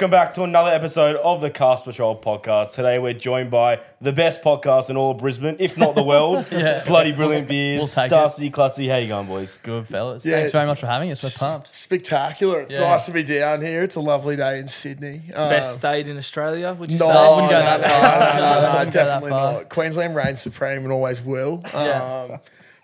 Welcome back to another episode of the Cast Patrol podcast. Today we're joined by the best podcast in all of Brisbane, if not the world. Yeah. Bloody brilliant beers. We'll take it. Darcy, Clutzy, how you going, boys? Good fellas. Yeah. Thanks very much for having us. We're pumped. Spectacular. It's Yeah. nice to be down here. It's a lovely day in Sydney. Um, Best state in Australia, would you no, say? I wouldn't go no, that no, far. No, no, I no, wouldn't go that definitely far. not. Queensland reigns supreme and always will. Yeah. Um,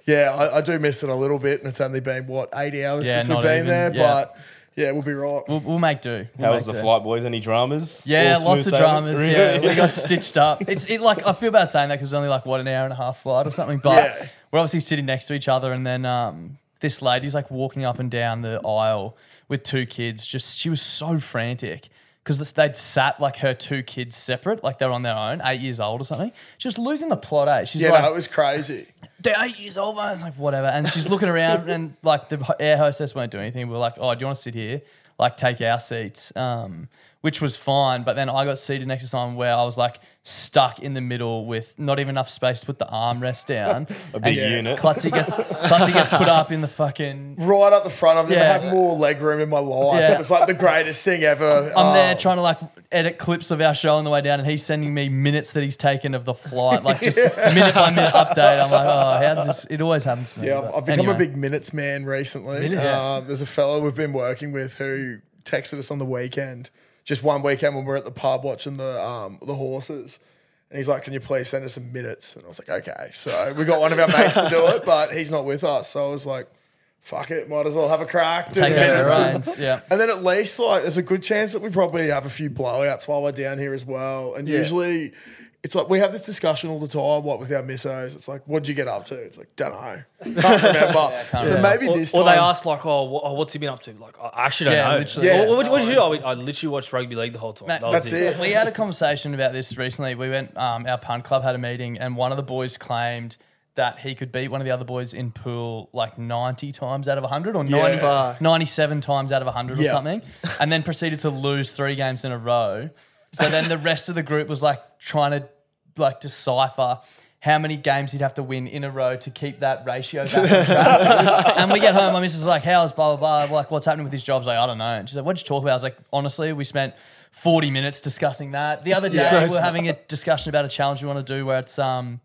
yeah, I, I do miss it a little bit, and it's only been what eighty hours Yeah, since we've not been even, there. yeah. But yeah, we'll be right. We'll, we'll make do. We'll How make was the do. flight, boys? Any dramas? Yeah, All lots of sailing? dramas. Really? Yeah, we got stitched up. It's it like I feel bad saying that because it's only like what an hour and a half flight or something. But Yeah. we're obviously sitting next to each other, and then um, this lady's like walking up and down the aisle with two kids. Just she was so frantic because they'd sat like her two kids separate, like they're on their own, eight years old or something. She was losing the plot. Eh? She's yeah, like, no, it was crazy. They're eight years old. man." It's like whatever. And she's looking around, and like the air hostess won't do anything. We are like, oh, do you want to sit here? Like take our seats, um, which was fine. But then I got seated next to someone where I was like stuck in the middle with not even enough space to put the armrest down. A big And unit. Clutzy gets Clutzy gets put up in the fucking. Right up the front, I've never Yeah. had more leg room in my life. Yeah. It was like the greatest thing ever. I'm there Oh, trying to like edit clips of our show on the way down, and he's sending me minutes that he's taken of the flight, like just minute by minute update. I'm like, oh, how does this? It always happens to me. Yeah, I've, I've become a big minutes man recently. Minutes? Um, there's a fellow we've been working with who texted us on the weekend, just one weekend when we are at the pub watching the um, the horses. And he's like, "Can you please send us some minutes?" And I was like, "Okay." So we got one of our mates to do it, but he's not with us. So I was like, "Fuck it, might as well have a crack." Do Take the over minutes. And- Yeah. and then at least like there's a good chance that we probably have a few blowouts while we're down here as well. And Yeah. usually it's like we have this discussion all the time, what with our missos. It's like, what'd you get up to? It's like, don't know. Can't remember. so remember. maybe Or, this or time. they ask like, oh, wha- oh, what's he been up to? Like, I actually don't Yeah, know. literally. Yeah. what, what did you do? I, I literally watched rugby league the whole time. Mate, That was that's it. We had a conversation about this recently. We went, um, our punt club had a meeting, and one of the boys claimed that he could beat one of the other boys in pool like 90 times out of 100 or 90, Yeah. 97 times out of 100 or something, and then proceeded to lose three games in a row. So then the rest of the group was like trying to like decipher how many games he'd have to win in a row to keep that ratio back on track. and we get home, my missus is like, how's blah, blah, blah. Like, what's happening with his job? I was like, I don't know. And she's like, what'd you talk about? I was like, honestly, we spent 40 minutes discussing that. The other day, Yeah. we were having a discussion about a challenge we want to do where it's um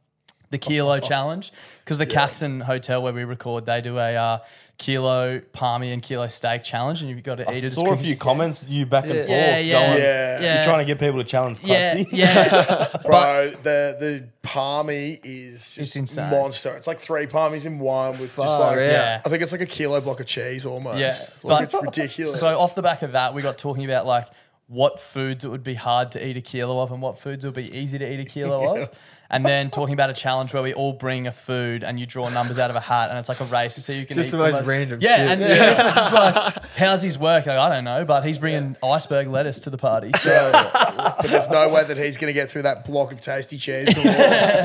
the kilo challenge. Because the Caxton Hotel where we record, they do a uh, kilo parmi and kilo steak challenge, and you've got to I eat it. as saw a quick few you can. comments, you back and forth, Yeah, yeah, going, Yeah. yeah. you're trying to get people to challenge Yeah, Clutzy. yeah. Bro, the the parmi is It's just insane. monster. It's like three parmis in one with just like out. Yeah. I think it's like a kilo block of cheese almost. Yeah, like but- it's ridiculous. So off the back of that, we got talking about like what foods it would be hard to eat a kilo of and what foods it would be easy to eat a kilo of. And then talking about a challenge where we all bring a food and you draw numbers out of a hat and it's like a race to see who can Just eat the most random Yeah, shit. and this is like, how's his work? Like, I don't know, but he's bringing iceberg lettuce to the party. So but there's no way that he's gonna get through that block of tasty cheese.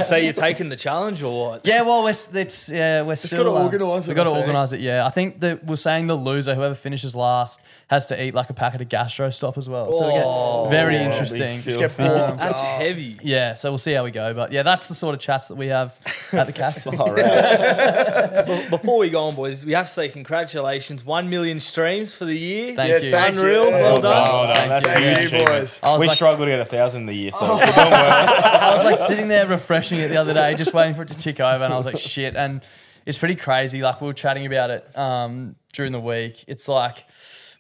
so you're taking the challenge or what? yeah, well, we're s- it's yeah, we're still gotta uh, organise it, We got to organise it. Yeah, I think that we're saying the loser, whoever finishes last, has to eat like a packet of gastro stop as well. So we Oh, get very yeah, interesting. Just get filthy. bored. That's Oh. heavy. Yeah, so we'll see how we go. But yeah, that's the sort of chats that we have at the Caxton. All right. Be- Before we go on, boys, we have to say congratulations. One million streams for the year. Thank Yeah, you. thank Unreal. you. Well done. Well done. Thank That's you. huge you, boys. We like- struggle to get a thousand in the year, so we're doing well. I was like sitting there refreshing it the other day, just waiting for it to tick over, and I was like, shit. And it's pretty crazy. Like we were chatting about it um, during the week. It's like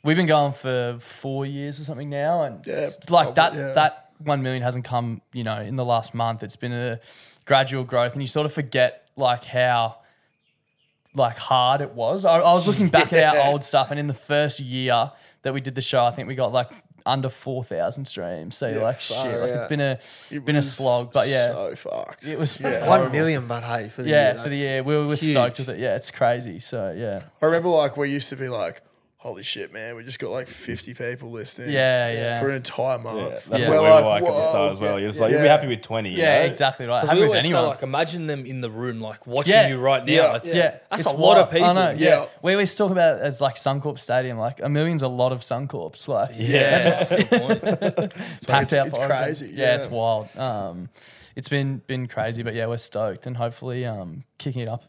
we've been going for four years or something now, and Yeah, it's like that yeah. that one million hasn't come, you know, in the last month. It's been a gradual growth, and you sort of forget like how like hard it was. I, I was looking back at our old stuff, and in the first year that we did the show, I think we got like under four thousand streams. So you're like, shit, far like it's out. been a It been a slog, but yeah, so fucked. it was Yeah. Million, but hey, for the Yeah, year, for the year, we were huge. stoked with it. Yeah, it's crazy. So yeah, I remember like we used to be like, holy shit, man, we just got like 50 people listening. yeah, yeah, For an entire month. Yeah, that's Yeah. what we We're were like, like at the start as well. You're just like, Yeah. you'll be happy with 20. you yeah, know? exactly right. Because Happy we with always say, anyone. like, imagine them in the room, like watching Yeah. you right now. Yeah. It's, yeah, that's it's a lot of wild. I know. people. Yeah. Yeah. we always talk about it as like Suncorp Stadium. Like a million's a lot of Suncorps. Like Yeah. That's a good point. packed it's- out. it's crazy, Yeah, yeah. it's wild. Um, it's been been crazy, but yeah, we're stoked and hopefully um kicking it up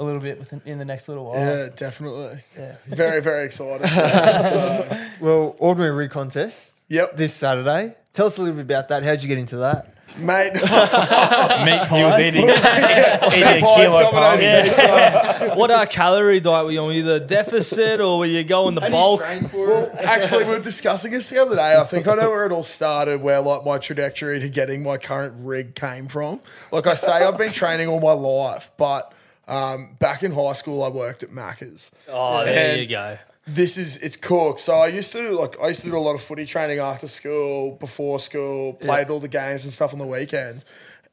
a little bit within in the next little while. Yeah, definitely. Yeah. Very, very excited. So, Well, ordinary rig contest. Yep, this Saturday. Tell us a little bit about that. How'd you get into that? mate. Meat He was pies. eating, eating a Pies, kilo Domino's pie. What uh, calorie diet were you on? Were you the deficit or were you going the bulk? Actually, we were discussing this the other day. I think I know where it all started, where like my trajectory to getting my current rig came from. Like I say, I've been training all my life, but um, back in high school, I worked at Macca's. Oh, there And you go. This is it's cork. So I used to like I used to do a lot of footy training after school, before school, played all the games and stuff on the weekends.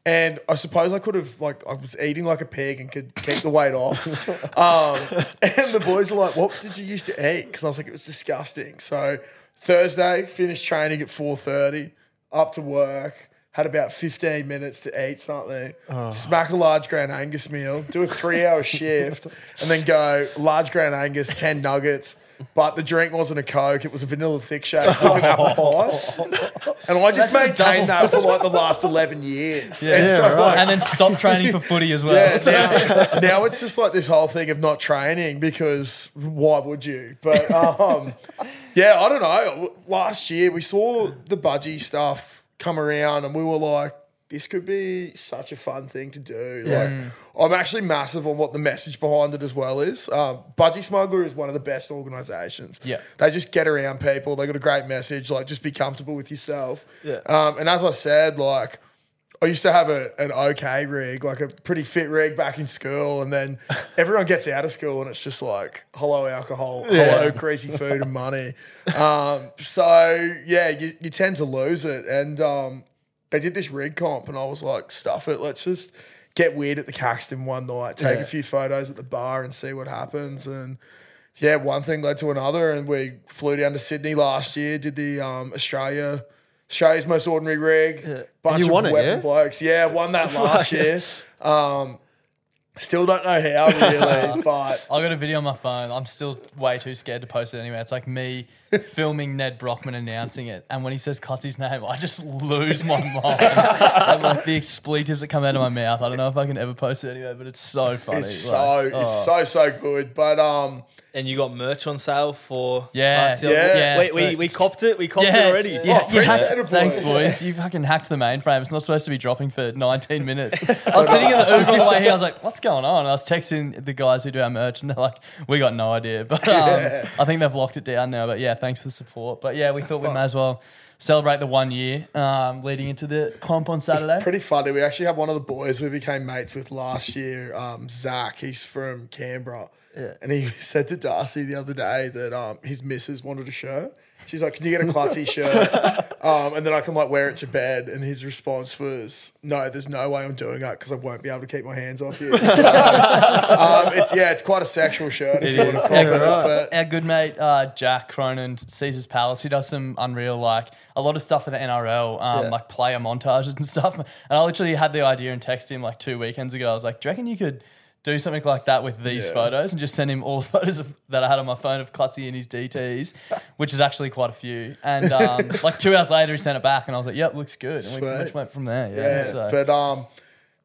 And I suppose I could have like I was eating like a pig and could keep the weight off. Um, and the boys are like, "What did you used to eat?" Because I was like, "It was disgusting." So Thursday, finished training at four thirty, up to work. Had about 15 minutes to eat something, smack a large Grand Angus meal, do a three hour shift, and then go large Grand Angus, 10 nuggets. But the drink wasn't a Coke, it was a vanilla thick shake with an apple pie. And I just maintained that for like the last 11 years. And Yeah, so, right. like, and then stop training for footy as well. yeah, now, now it's just like this whole thing of not training because why would you? But um, yeah, I don't know. Last year we saw the budgie stuff come around and we were like, this could be such a fun thing to do. Like, I'm actually massive on what the message behind it as well is. Um, Budgie Smuggler is one of the best organizations. Yeah. They just get around people. They got a great message. Like, just be comfortable with yourself. Yeah. Um, and as I said, like, I used to have a, an okay rig, like a pretty fit rig back in school, and then everyone gets out of school and it's just like hello alcohol, hello greasy food and money. Um, so yeah, you, you tend to lose it. And um, they did this rig comp, and I was like, stuff it, let's just get weird at the Caxton one night, take Yeah. a few photos at the bar, and see what happens. And yeah, one thing led to another, and we flew down to Sydney last year, did the um, Australia. Australia's most ordinary rig. Bunch You of won it, weapon yeah? blokes. Yeah, won that last year. Um, still don't know how really, but I got a video on my phone. I'm still way too scared to post it anyway. It's like me filming Nedd Brockmann announcing it, and when he says Clutzy's name, I just lose my mind. and like the expletives that come out of my mouth. I don't know if I can ever post it anyway, but it's so funny. it's Like, so oh. it's so so good. But um, And you got merch on sale for Yeah, yeah. Yeah, Wait, we, we copped it. We copped Yeah, it already. Yeah, Oh, you hacked- it, thanks, boys. boys. You fucking hacked the mainframe. It's not supposed to be dropping for 19 minutes. I was sitting in the Uber on the way here. I was like, "What's going on?" I was texting the guys who do our merch, and they're like, "We got no idea." But um, I think they've locked it down now. But yeah, thanks for the support. But yeah, we thought we may as well celebrate the one year um, leading into the comp on Saturday. pretty funny. We actually had one of the boys we became mates with last year, um, Zach. He's from Canberra. Yeah. And he said to Darcy the other day that um, his missus wanted a shirt. She's like, "Can you get a Clutzy shirt?" Um, and then I can like wear it to bed. And his response was, "No, there's no way I'm doing that because I won't be able to keep my hands off you." So, um, it's yeah, it's quite a sexual shirt. If you want to call it, but Our good mate uh, Jack Cronin, Caesar's Palace, he does some unreal, like a lot of stuff for the NRL, um, Yeah. like player montages and stuff. And I literally had the idea and texted him like two weekends ago. I was like, "Do you reckon you could do something like that with these Yeah. photos and just send him all the photos of, that I had on my phone of Clutzy and his DTs, which is actually quite a few." And um, like two hours later, he sent it back, and I was like, "Yep, looks good." And we, we Sweet. went from there. Yeah, Yeah, so. but um,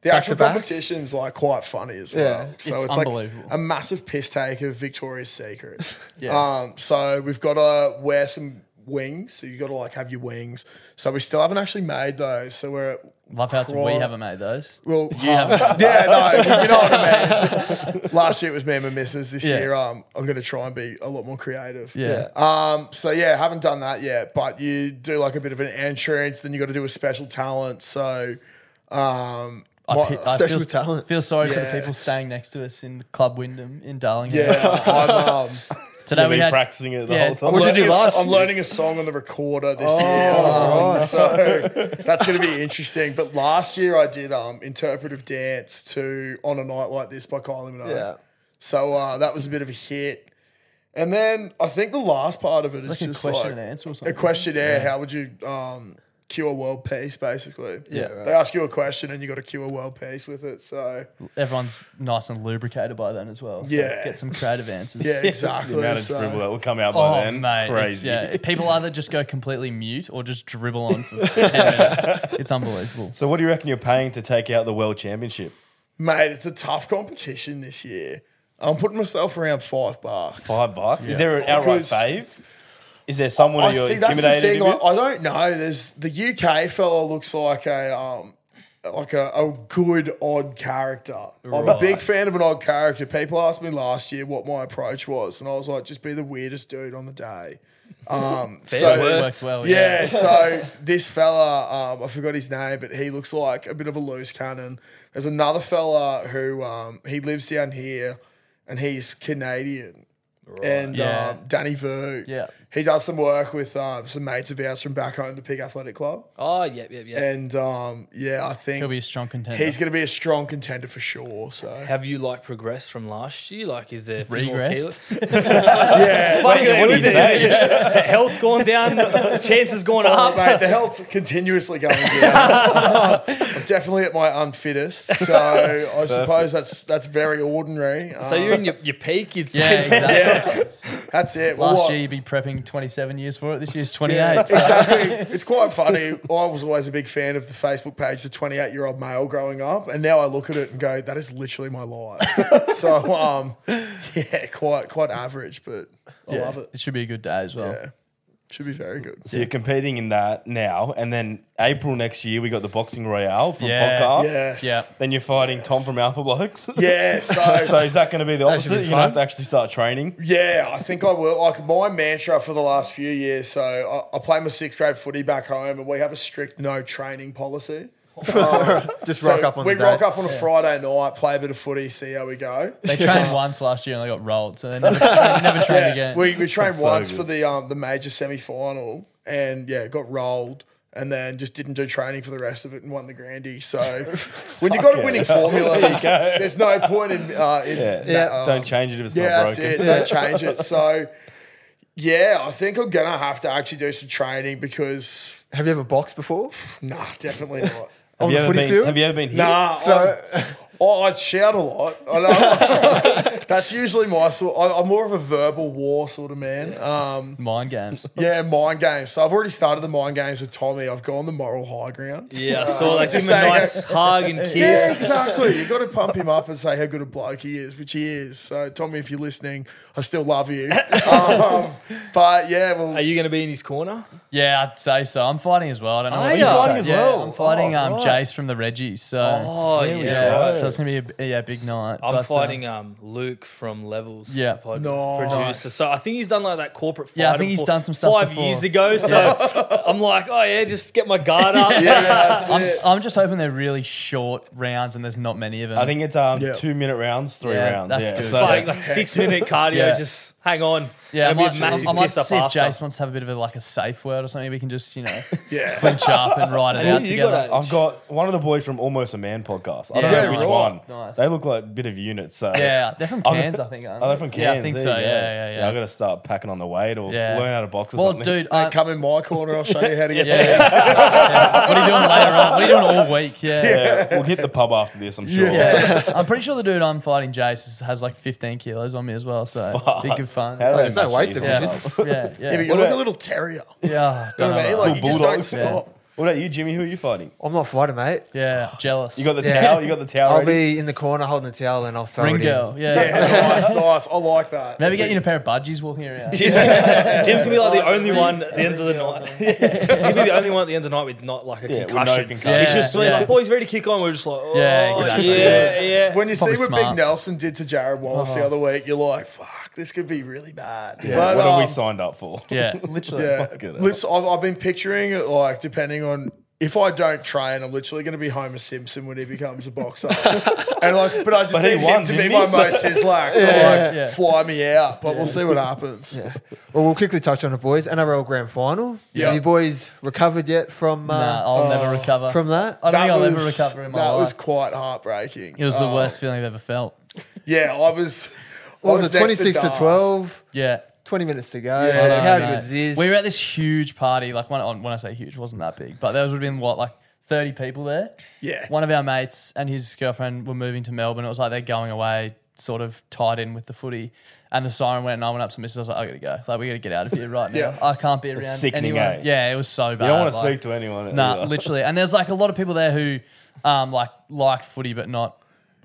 the Back actual competition's like quite funny as well. Yeah, so it's it's, like unbelievable. a massive piss take of Victoria's Secret. Yeah. Um, so we've got to wear some wings. So you got to like have your wings. So we still haven't actually made those. So we're Love how it's we haven't made those. well, You haven't. yeah, no, you know what I mean. Last year it was me and my missus. This Yeah. year, um, I'm going to try and be a lot more creative. Yeah. Um, so yeah, haven't done that yet, but you do like a bit of an entrance, then you got to do a special talent. So, um, I, pi- I special feel, talent. feel sorry for the Yeah. people staying next to us in Club Wyndham in Darling Harbour. yeah, I'm, um, Today You've we been had practicing it the yeah, whole time. I'm, What'd you learning do a, last I'm year? learning a song on the recorder this Oh, year, right. so that's going to be interesting. But last year I did um, interpretive dance to "On a Night Like This" by Kylie Minogue. Yeah. So uh, that was a bit of a hit. And then I think the last part of it is like a just question like and answer or a something. questionnaire. How would you um, cure world peace, basically? Yeah. They ask you a question and you got to cure world peace with it. So Everyone's nice and lubricated by then as well. so Yeah. get some creative answers. yeah, exactly. the amount of So- dribble that will come out by Oh then. mate, it's- Crazy. yeah. People either just go completely mute or just dribble on for ten minutes. It's unbelievable. So what do you reckon you're paying to take out the world championship? Mate, it's a tough competition this year. I'm putting myself around five bucks. Five bucks. Is there an outright Because- fave? Is there someone I who you're see. That's the intimidated thing. I, with? I don't know. There's the UK fella looks like a um, like a, a good odd character. I'm a big Right. fan of an odd character. People asked me last year what my approach was, and I was like, just be the weirdest dude on the day. Um, so work. Works well. yeah, so this fella, um, I forgot his name, but he looks like a bit of a loose cannon. There's another fella who um, he lives down here, and he's Canadian, and Yeah. um, Danny Vu. Yeah. He does some work with uh, some mates of ours from back home, the Pig Athletic Club, Oh, yep, yep, yep. and um, yeah, I think He'll be a strong contender. he's going to be a strong contender for sure. So Have you like progressed from last year? Like, is there a few more Regressed? kilos? yeah, Fuck it, what is do you it? Health gone down, chances gone Oh, up. mate, the health's continuously going down. I'm definitely at my unfittest, so I suppose that's that's very ordinary. So Um, you're in your, your peak, you'd yeah, say. exactly. that's it. Well, Last what- year you'd be prepping 27 years for it. This year's 28. Yeah, so- exactly. It's quite funny. I was always a big fan of the Facebook page, the 28 year old male growing up, and now I look at it and go, that is literally my life. so, um, yeah, quite quite average, but I yeah, love it. It should be a good day as well. Yeah, should be very good. So you're competing in that now, and then April next year we got the boxing royale from Yeah. podcast. Yes. Yeah. Then you're fighting Tom from Alpha Blokes. Yeah. So, so is that going to be the should opposite? be You're going to have fun. to actually start training. Yeah, I think I will. Like my mantra for the last few years. So I, I play my sixth grade footy back home, and we have a strict no training policy. Just so rock up on we the rock day. up on a Friday night, play a bit of footy, see how we go. They trained once last year and they got rolled, so they never, they never trained Yeah, again. we, we trained That's once good. for the um the major semi final, and yeah, got rolled. And then just didn't do training for the rest of it and won the Grandy. So when you've got a winning formula, there's, there's no point in, uh, in Yeah. that, um, Don't change it if it's yeah, not that's broken. it. Don't change it. So, yeah, I think I'm gonna have to actually do some training because Have you ever boxed before? nah, definitely not. Have On you, the ever footy been, field? have you ever been here? Nah, So- I, I, I'd shout a lot. I know. That's usually my sort. I, I'm more of a verbal war sort of man. Um, Mind games. yeah, mind games. So I've already started the mind games with Tommy. I've gone the moral high ground. Yeah, I saw that. Give Just him a nice hug and kiss. Yeah, exactly. You've got to pump him up and say how good a bloke he is, which he is. So, Tommy, if you're listening, I still love you. Um, but yeah, well, Are you going to be in his corner? Yeah, I'd say so. I'm fighting as well. I don't know. Are what you you've fighting got. as yeah, well? I'm fighting Oh, um, right. Jace from the Reggies. So Oh, There we yeah, go. So it's gonna be a yeah big night. I'm But, uh, fighting um, Luke from Levels. Yeah. the pod Nice. producer. So I think he's done like that corporate. fight. Yeah, I think he's before- done some stuff five before. years ago. So I'm like, oh yeah, just get my guard up. yeah, that's I'm, it. I'm just hoping they're really short rounds and there's not many of them. I think it's um Yeah. two minute rounds, three Yeah, rounds. that's yeah, good. So, Like, like six minute cardio. Yeah. Just hang on. yeah, I It'll be a might, massive I might piss up see if after. Jace wants to have a bit of a like a safe word or something. We can just you know Yeah. clinch up and ride it And out you together. got I've got one of the boys from Almost a Man podcast. I don't Yeah, know which right. one. Nice. They look like a bit of units. So yeah, they're from I'm- Cairns, I think. aren't Oh, they're from Cairns. Yeah, I think There so. you Yeah, go. yeah, yeah. I got to start packing on the weight or Yeah. learn how to box or well, something. dude, Hey, I, come in my corner. I'll show you how to get yeah, yeah. Yeah. What are you doing later on? What are you doing all week? Yeah. yeah, we'll hit the pub after this. I'm sure. Yeah, I'm pretty sure the dude I'm fighting, Jace, is- has like 15 kilos on me as well. So be good fun. How do they there's oh, no weight these Yeah, division. yeah, yeah. Yeah, but you're What like about- a little terrier. yeah, You know don't what I mean? know. Like, you just don't bulldogs, stop. What about you, Jimmy? Who are you fighting? I'm not fighting, mate. yeah, jealous. You got the Yeah. towel. You got the towel. I'll ready? be in the corner holding the towel and I'll throw ring it girl. in. Yeah. Yeah, nice, nice. I like that. Maybe That's get you in a pair of budgies walking around. Jim's, Jim's gonna be like the only one at the end of the night. He'll be the only one at the end of the night with not like a Yeah, with no concussion. concussion. He's just Yeah, sweet, yeah. like boys ready to kick on. We're just like, oh, Yeah, exactly. yeah, yeah. When you see Probably what smart. Big Nelson did to Jared Wallace the uh-huh. other week, you're like, fuck, this could be really bad. Yeah, But, what are we um, signed up for? Yeah, literally. Yeah, listen, I've, I've been picturing it like depending on if I don't train, I'm literally going to be Homer Simpson when he becomes a boxer. and like, but I just But he need won, him to be didn't my he? most sizzlack to like Yeah. fly me out. But we'll see what happens. Yeah. Well, we'll quickly touch on it, boys. NRL Grand Final. Yeah. Have you boys recovered yet from uh, Nah, I'll never recover. from that? I don't think I'll ever recover in my that life. was quite heartbreaking. it was the Uh, worst feeling I've ever felt. Yeah, I was. What I was it? 26 to 12. Yeah. 20 minutes to go. I know, How mate. good is this? We were at this huge party. Like when, when I say huge, wasn't that big, but there would have been what like thirty people there. Yeah. One of our mates and his girlfriend were moving to Melbourne. It was like they're going away, sort of tied in with the footy. And the siren went, and I went up to Mrs. I was like, I gotta go. Like we gotta get out of here right now. Yeah. I can't be around sickening, anyone. eh? Yeah, it was so bad. You don't want to like- speak to anyone. Nah, literally. And there's like a lot of people there who um like like footy but not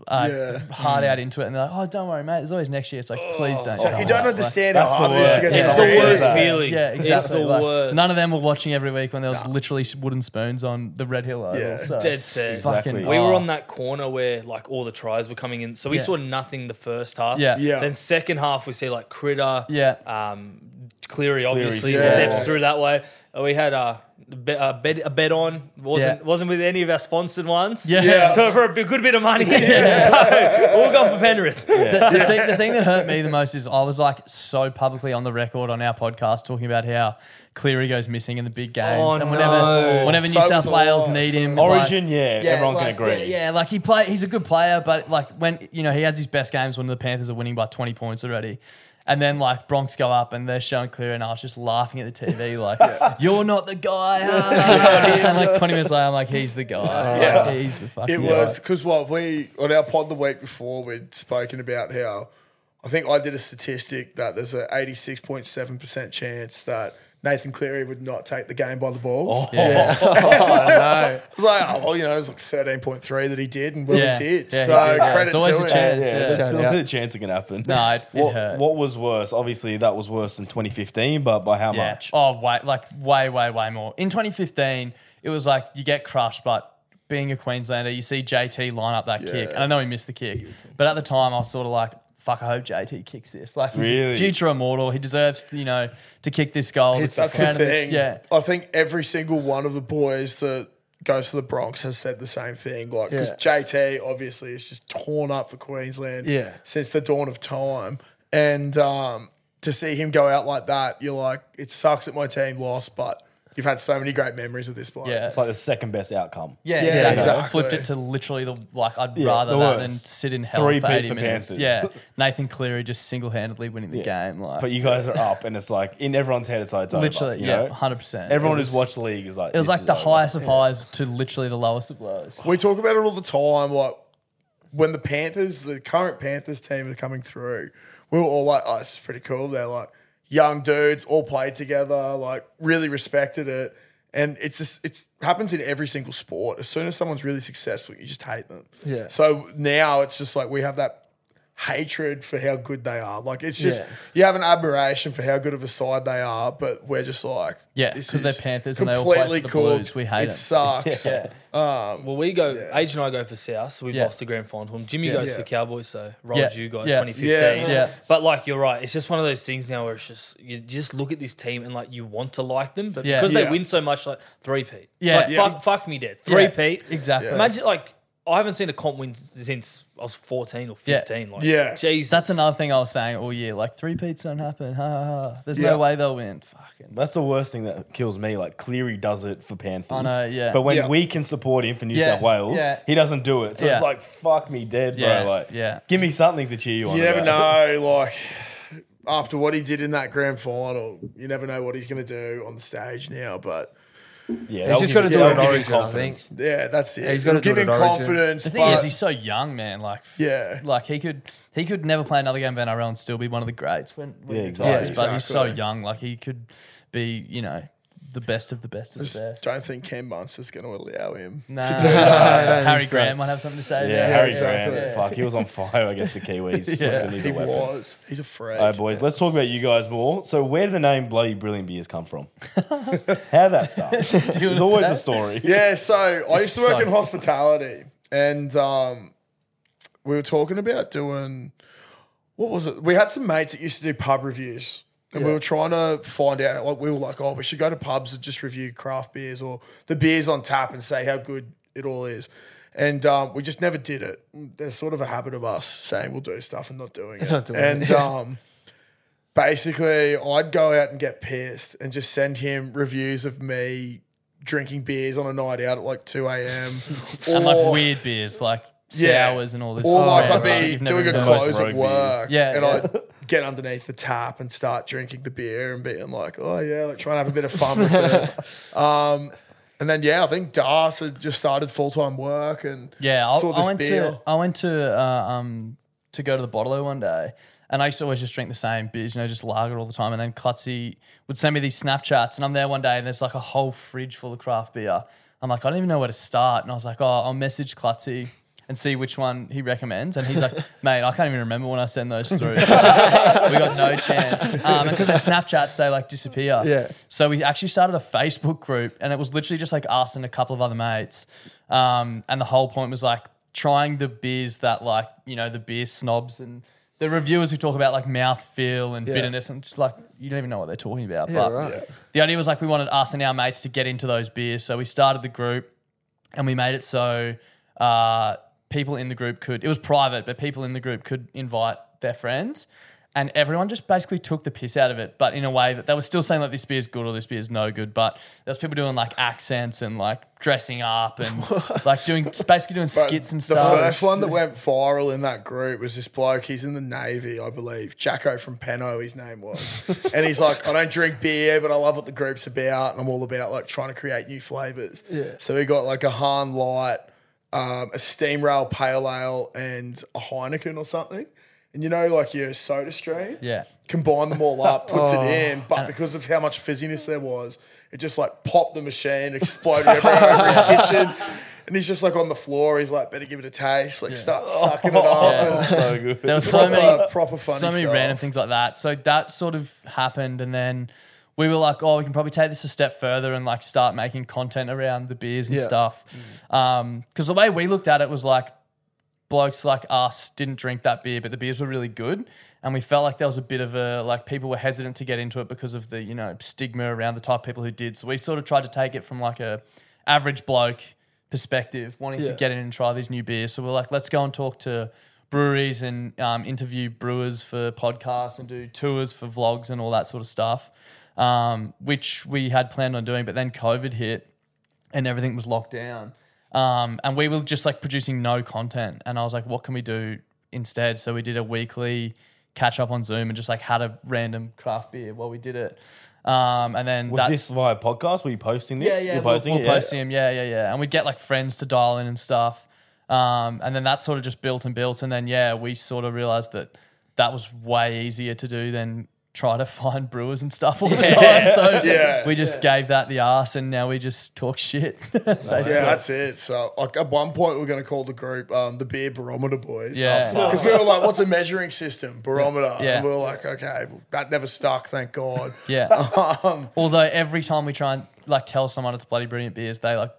uh, Yeah. hard out into it, and they're like, "Oh, don't worry, mate. There's always next year." It's like, please don't. So you don't out. Like, understand that's how hard it is to get It's It's the the worst that. feeling. Yeah, exactly. It's the Like, worst. None of them were watching every week when there was literally wooden spoons on the Red Hill Oval. Yeah. so Dead set. Exactly. fucking- We were oh. on that corner where like all the tries were coming in, so we Yeah. saw nothing the first half. Yeah. Yeah. Then second half we see like Critter. Yeah. Um, Cleary obviously yeah. steps through that way. Uh, We had a. Be, uh, a, bet, a bet on wasn't Yeah. wasn't with any of our sponsored ones. Yeah. Yeah. So for a bit- good bit of money, so all gone for Penrith. the, the, thing, the thing that hurt me the most is I was like so publicly on the record on our podcast talking about how Cleary goes missing in the big games, Oh, and whenever no. whenever New So South was Wales I. need him, Origin, like- yeah, everyone like, can agree. Yeah, yeah, like he play, he's a good player, but like when you know he has his best games when the Panthers are winning by twenty points already. And then like Bronx go up and they're showing Cleary and I was just laughing at the TV like you're not the guy. and like twenty minutes later I'm like he's the guy. Yeah. Like, he's the fucking It guy. was because what we on our pod the week before we'd spoken about how I think I did a statistic that there's a 86.7% chance that Nathan Cleary would not take the game by the balls. Oh, yeah. Oh, I was like, oh, well, you know, it was like 13.3 that he did, and Will Yeah. he did. Yeah, he so did. Yeah, credit it's always to a him. chance. yeah, yeah. there's Shout a out. good chance it can happen. No, it, it what, hurt. what was worse? Obviously, that was worse than 2015, but by how much? Oh, way, like way, way, way more. In 2015, it was like you get crushed, but being a Queenslander, you see JT line up that kick, and I know he missed the kick, but at the time I was sort of like, "Fuck, I hope JT kicks this." Like he's Really? a future immortal. He deserves, you know, to kick this goal. That's the crown of thing. Yeah. I think every single one of the boys that goes to the Bronx has said the same thing. Like, because Yeah. JT obviously is just torn up for Queensland Yeah. since the dawn of time. And um, to see him go out like that, you're like, it sucks that my team lost, but you've had so many great memories with this bloke. Yeah. It's like the second best outcome. Yeah, Yeah, exactly. exactly. Flipped it to literally the like. I'd Yeah, rather the that worst. than sit in hell Three for peat eighty for minutes. Panthers. Yeah, Nathan Cleary just single handedly winning the game. Like, But you guys are up, and it's like in everyone's head, it's like it's over, literally, you yeah, know? hundred percent. Everyone who's watched the league is like, It was this like is the over. highest of highs to literally the lowest of lows. We talk about it all the time. Like when the Panthers, the current Panthers team are coming through, we were all like, "Oh, this is pretty cool." They're like young dudes, all played together, like really respected it. And it's just, it's happens in every single sport. As soon as someone's really successful, you just hate them. Yeah. So now it's just like we have that hatred for how good they are. Like it's just Yeah. you have an admiration for how good of a side they are, but we're just like, Yeah, this 'cause they're is Panthers and they all play for completely the cooked. Blues. We hate it. it. sucks. Yeah. Um, well, we go. Age and I go for South, so we've Yeah. lost the grand final. Jimmy Yeah. goes Yeah. for Cowboys, so rolled Yeah. you guys Yeah. 2015. Yeah. Yeah. But like you're right, it's just one of those things now where it's just you just look at this team and like you want to like them, but Yeah. because they Yeah. win so much, like three peat. Yeah. like, Yeah. Fuck, fuck me dead. Three peat. exactly. Imagine like I haven't seen a comp win since I was 14 or Yeah. 15. Like Yeah. Jesus. That's another thing I was saying all year. Like three peats don't happen. Ha, ha, ha. There's Yeah. no way they'll win. Fucking. That's the worst thing that kills me. Like Cleary does it for Panthers. I know, yeah. But when Yeah. we can support him for New Yeah, South Wales, yeah. he doesn't do it. So it's like fuck me dead, bro. Yeah, Like, yeah. give me something to cheer you on. You never about. know, like after what he did in that grand final, you never know what he's going to do on the stage now. But Yeah, He's just got to do it in Origin, I think. yeah, that's it. he's gotta give do it him at Origin. confidence. The thing is, he's so young, man. Like, yeah, like he could he could never play another game of NRL and still be one of the greats when, when Yeah, he exactly. plays, But he's so young. Like he could be, you know, the best of the best of just the best. don't think Cam Munster's going to allow him. Nah, don't Harry think so. Grant might have something to say. Yeah, there. Harry exactly. Grant. Fuck, he was on fire against the Kiwis. Yeah. He's He a weapon. was. He's a freak. All right, boys, let's talk about you guys more. So, where did the name Bloody Brilliant Beers come from? How that start? There's always a story. Yeah, so I used to work so in hospitality, and um, we were talking about doing what was it? We had some mates that used to do pub reviews, and we were trying to find out. Like we were like, oh, we should go to pubs and just review craft beers or the beers on tap and say how good it all is. And um, we just never did it. There's sort of a habit of us saying we'll do stuff and not doing it. Not doing and it. um, basically, I'd go out and get pissed and just send him reviews of me drinking beers on a night out at like 2 a.m. And like weird beers, like Yeah. sours and all this. Or like I'd be doing a. Close at beers. work, Yeah, and yeah. Get underneath the tap and start drinking the beer and being like, oh yeah, like trying to have a bit of fun with it. Um, and then yeah, I think Das had just started full time work and Yeah, I, I went beer. to I went to uh, um to go to the bottler one day, and I used to always just drink the same beers, you know, just lager all the time. And then Clutzy would send me these Snapchats, and I'm there one day, and there's like a whole fridge full of craft beer. I'm like, I don't even know where to start, and I was like, oh, I'll message Clutzy. And see which one he recommends. And he's like, mate, I can't even remember when I send those through. we got no chance. Um, and because they're Snapchats, they like disappear. Yeah. So we actually started a Facebook group, and it was literally just like us and a couple of other mates. Um, and the whole point was like trying the beers that like you know the beer snobs and the reviewers who talk about like mouth feel and Yeah. bitterness and just like you don't even know what they're talking about. Yeah, but right. the idea was like we wanted us and our mates to get into those beers, so we started the group and we made it so uh, people in the group could. It was private, but people in the group could invite their friends, and everyone just basically took the piss out of it, but in a way that they were still saying like this beer is good or this beer is no good. But there was people doing like accents and like dressing up and like doing basically doing But skits and stuff. the first one that went viral in that group was this bloke. He's in the Navy, I believe. Jacko from Penno, his name was. and he's like, I don't drink beer, but I love what the group's about. And I'm all about like trying to create new flavors. Yeah. So we got like a Hahn Light, um, a Steam Rail Pale Ale, and a Heineken or something. And you know, like your soda streams? Yeah. Combine them all up, puts Oh. it in. But because of how much fizziness there was, it just like popped the machine, exploded everywhere over his kitchen. And he's just like on the floor. He's like, better give it a taste. Like, start sucking it up. Yeah. And so good. There was so proper, many proper funny so many stuff. random things like that. So that sort of happened, and then we were like, "Oh, we can probably take this a step further and like start making content around the beers and Yeah. stuff." Because the way we looked at it was like, blokes like us didn't drink that beer, but the beers were really good, and we felt like there was a bit of a like people were hesitant to get into it because of the you know stigma around the type of people who did. So we sort of tried to take it from like a average bloke perspective, wanting Yeah. to get in and try these new beers. So we're like, let's go and talk to breweries and um, interview brewers for podcasts and do tours for vlogs and all that sort of stuff, um, which we had planned on doing. But then COVID hit and everything was locked down. Um, and we were just like producing no content. And I was like, what can we do instead? So we did a weekly catch up on Zoom and just like had a random craft beer while we did it. Um, and then Was this via podcast? Were you posting this? yeah, yeah, You're we'll, posting we'll it? Yeah. post him. Yeah, yeah, yeah. And we'd get like friends to dial in and stuff. Um, and then that sort of just built and built. And then, yeah, we sort of realized that that was way easier to do than try to find brewers and stuff all the time. So Yeah. we just gave that the ass and now we just talk shit. Yeah, that's it. So, like at one point, we are going to call the group um, the Beer Barometer Boys. Yeah. because we were like, "What's a measuring system? Barometer." Yeah. And we were like, "Okay, well, that never stuck, thank God." yeah. um, Although every time we try and like tell someone it's bloody brilliant beers, they like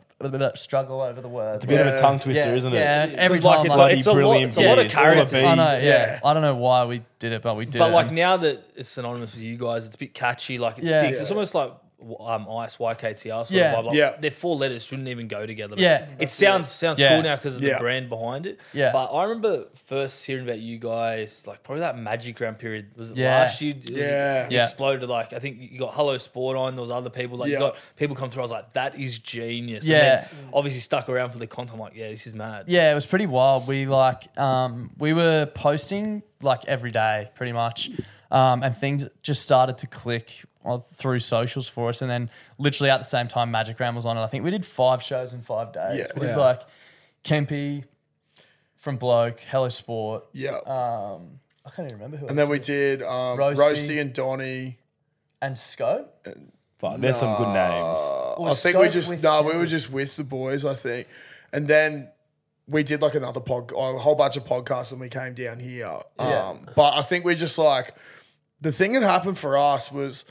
struggle over the word. It's a bit of a tongue twister, yeah, isn't it? yeah, every Because, like, time. it's, like, a, it's, a lot, brilliant it's a lot of beers, all the characters. I know, yeah. Yeah. I don't know why we did it, but we did But it. like now that it's synonymous with you guys, it's a bit catchy. Like it Yeah. sticks. Yeah. It's almost like um, ice YKTR sort Yeah. of vibe. Like, Yeah. their four letters shouldn't even go together. but Yeah. it sounds sounds Yeah. cool now because of the brand behind it. Yeah. but I remember first hearing about you guys like probably that Magic Round period was it Yeah. last year? It was- Yeah. it Yeah. exploded. Like I think you got Hello Sport on. There was other people like Yeah. you got people come through. I was like, that is genius. Yeah. And then obviously stuck around for the content. I'm like, yeah, this is mad. Yeah, it was pretty wild. We like um, we were posting like every day, pretty much, um, and things just started to click on- through socials for us. And then literally at the same time, Magic Round was on, and I think we did five shows in five days. Yeah. we did Yeah. like Kempy from Bloke, Hello Sport. yeah. Um, I can't even remember who. and then we did um, Roasty. Roasty. and Donny. and Scope. But there's some good names. Uh, Or I think we just with no, we were just with the boys. I think, and then we did like another pod, a whole bunch of podcasts, and we came down here. Yeah. Um, but I think we're just like the thing that happened for us was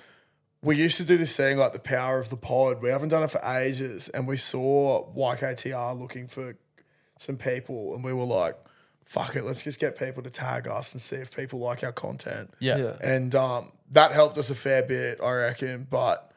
we used to do this thing like the power of the pod. We haven't done it for ages, and we saw YKTR looking for some people, and we were like, "Fuck it, let's just get people to tag us and see if people like our content." Yeah. Yeah. and um, that helped us a fair bit, I reckon. But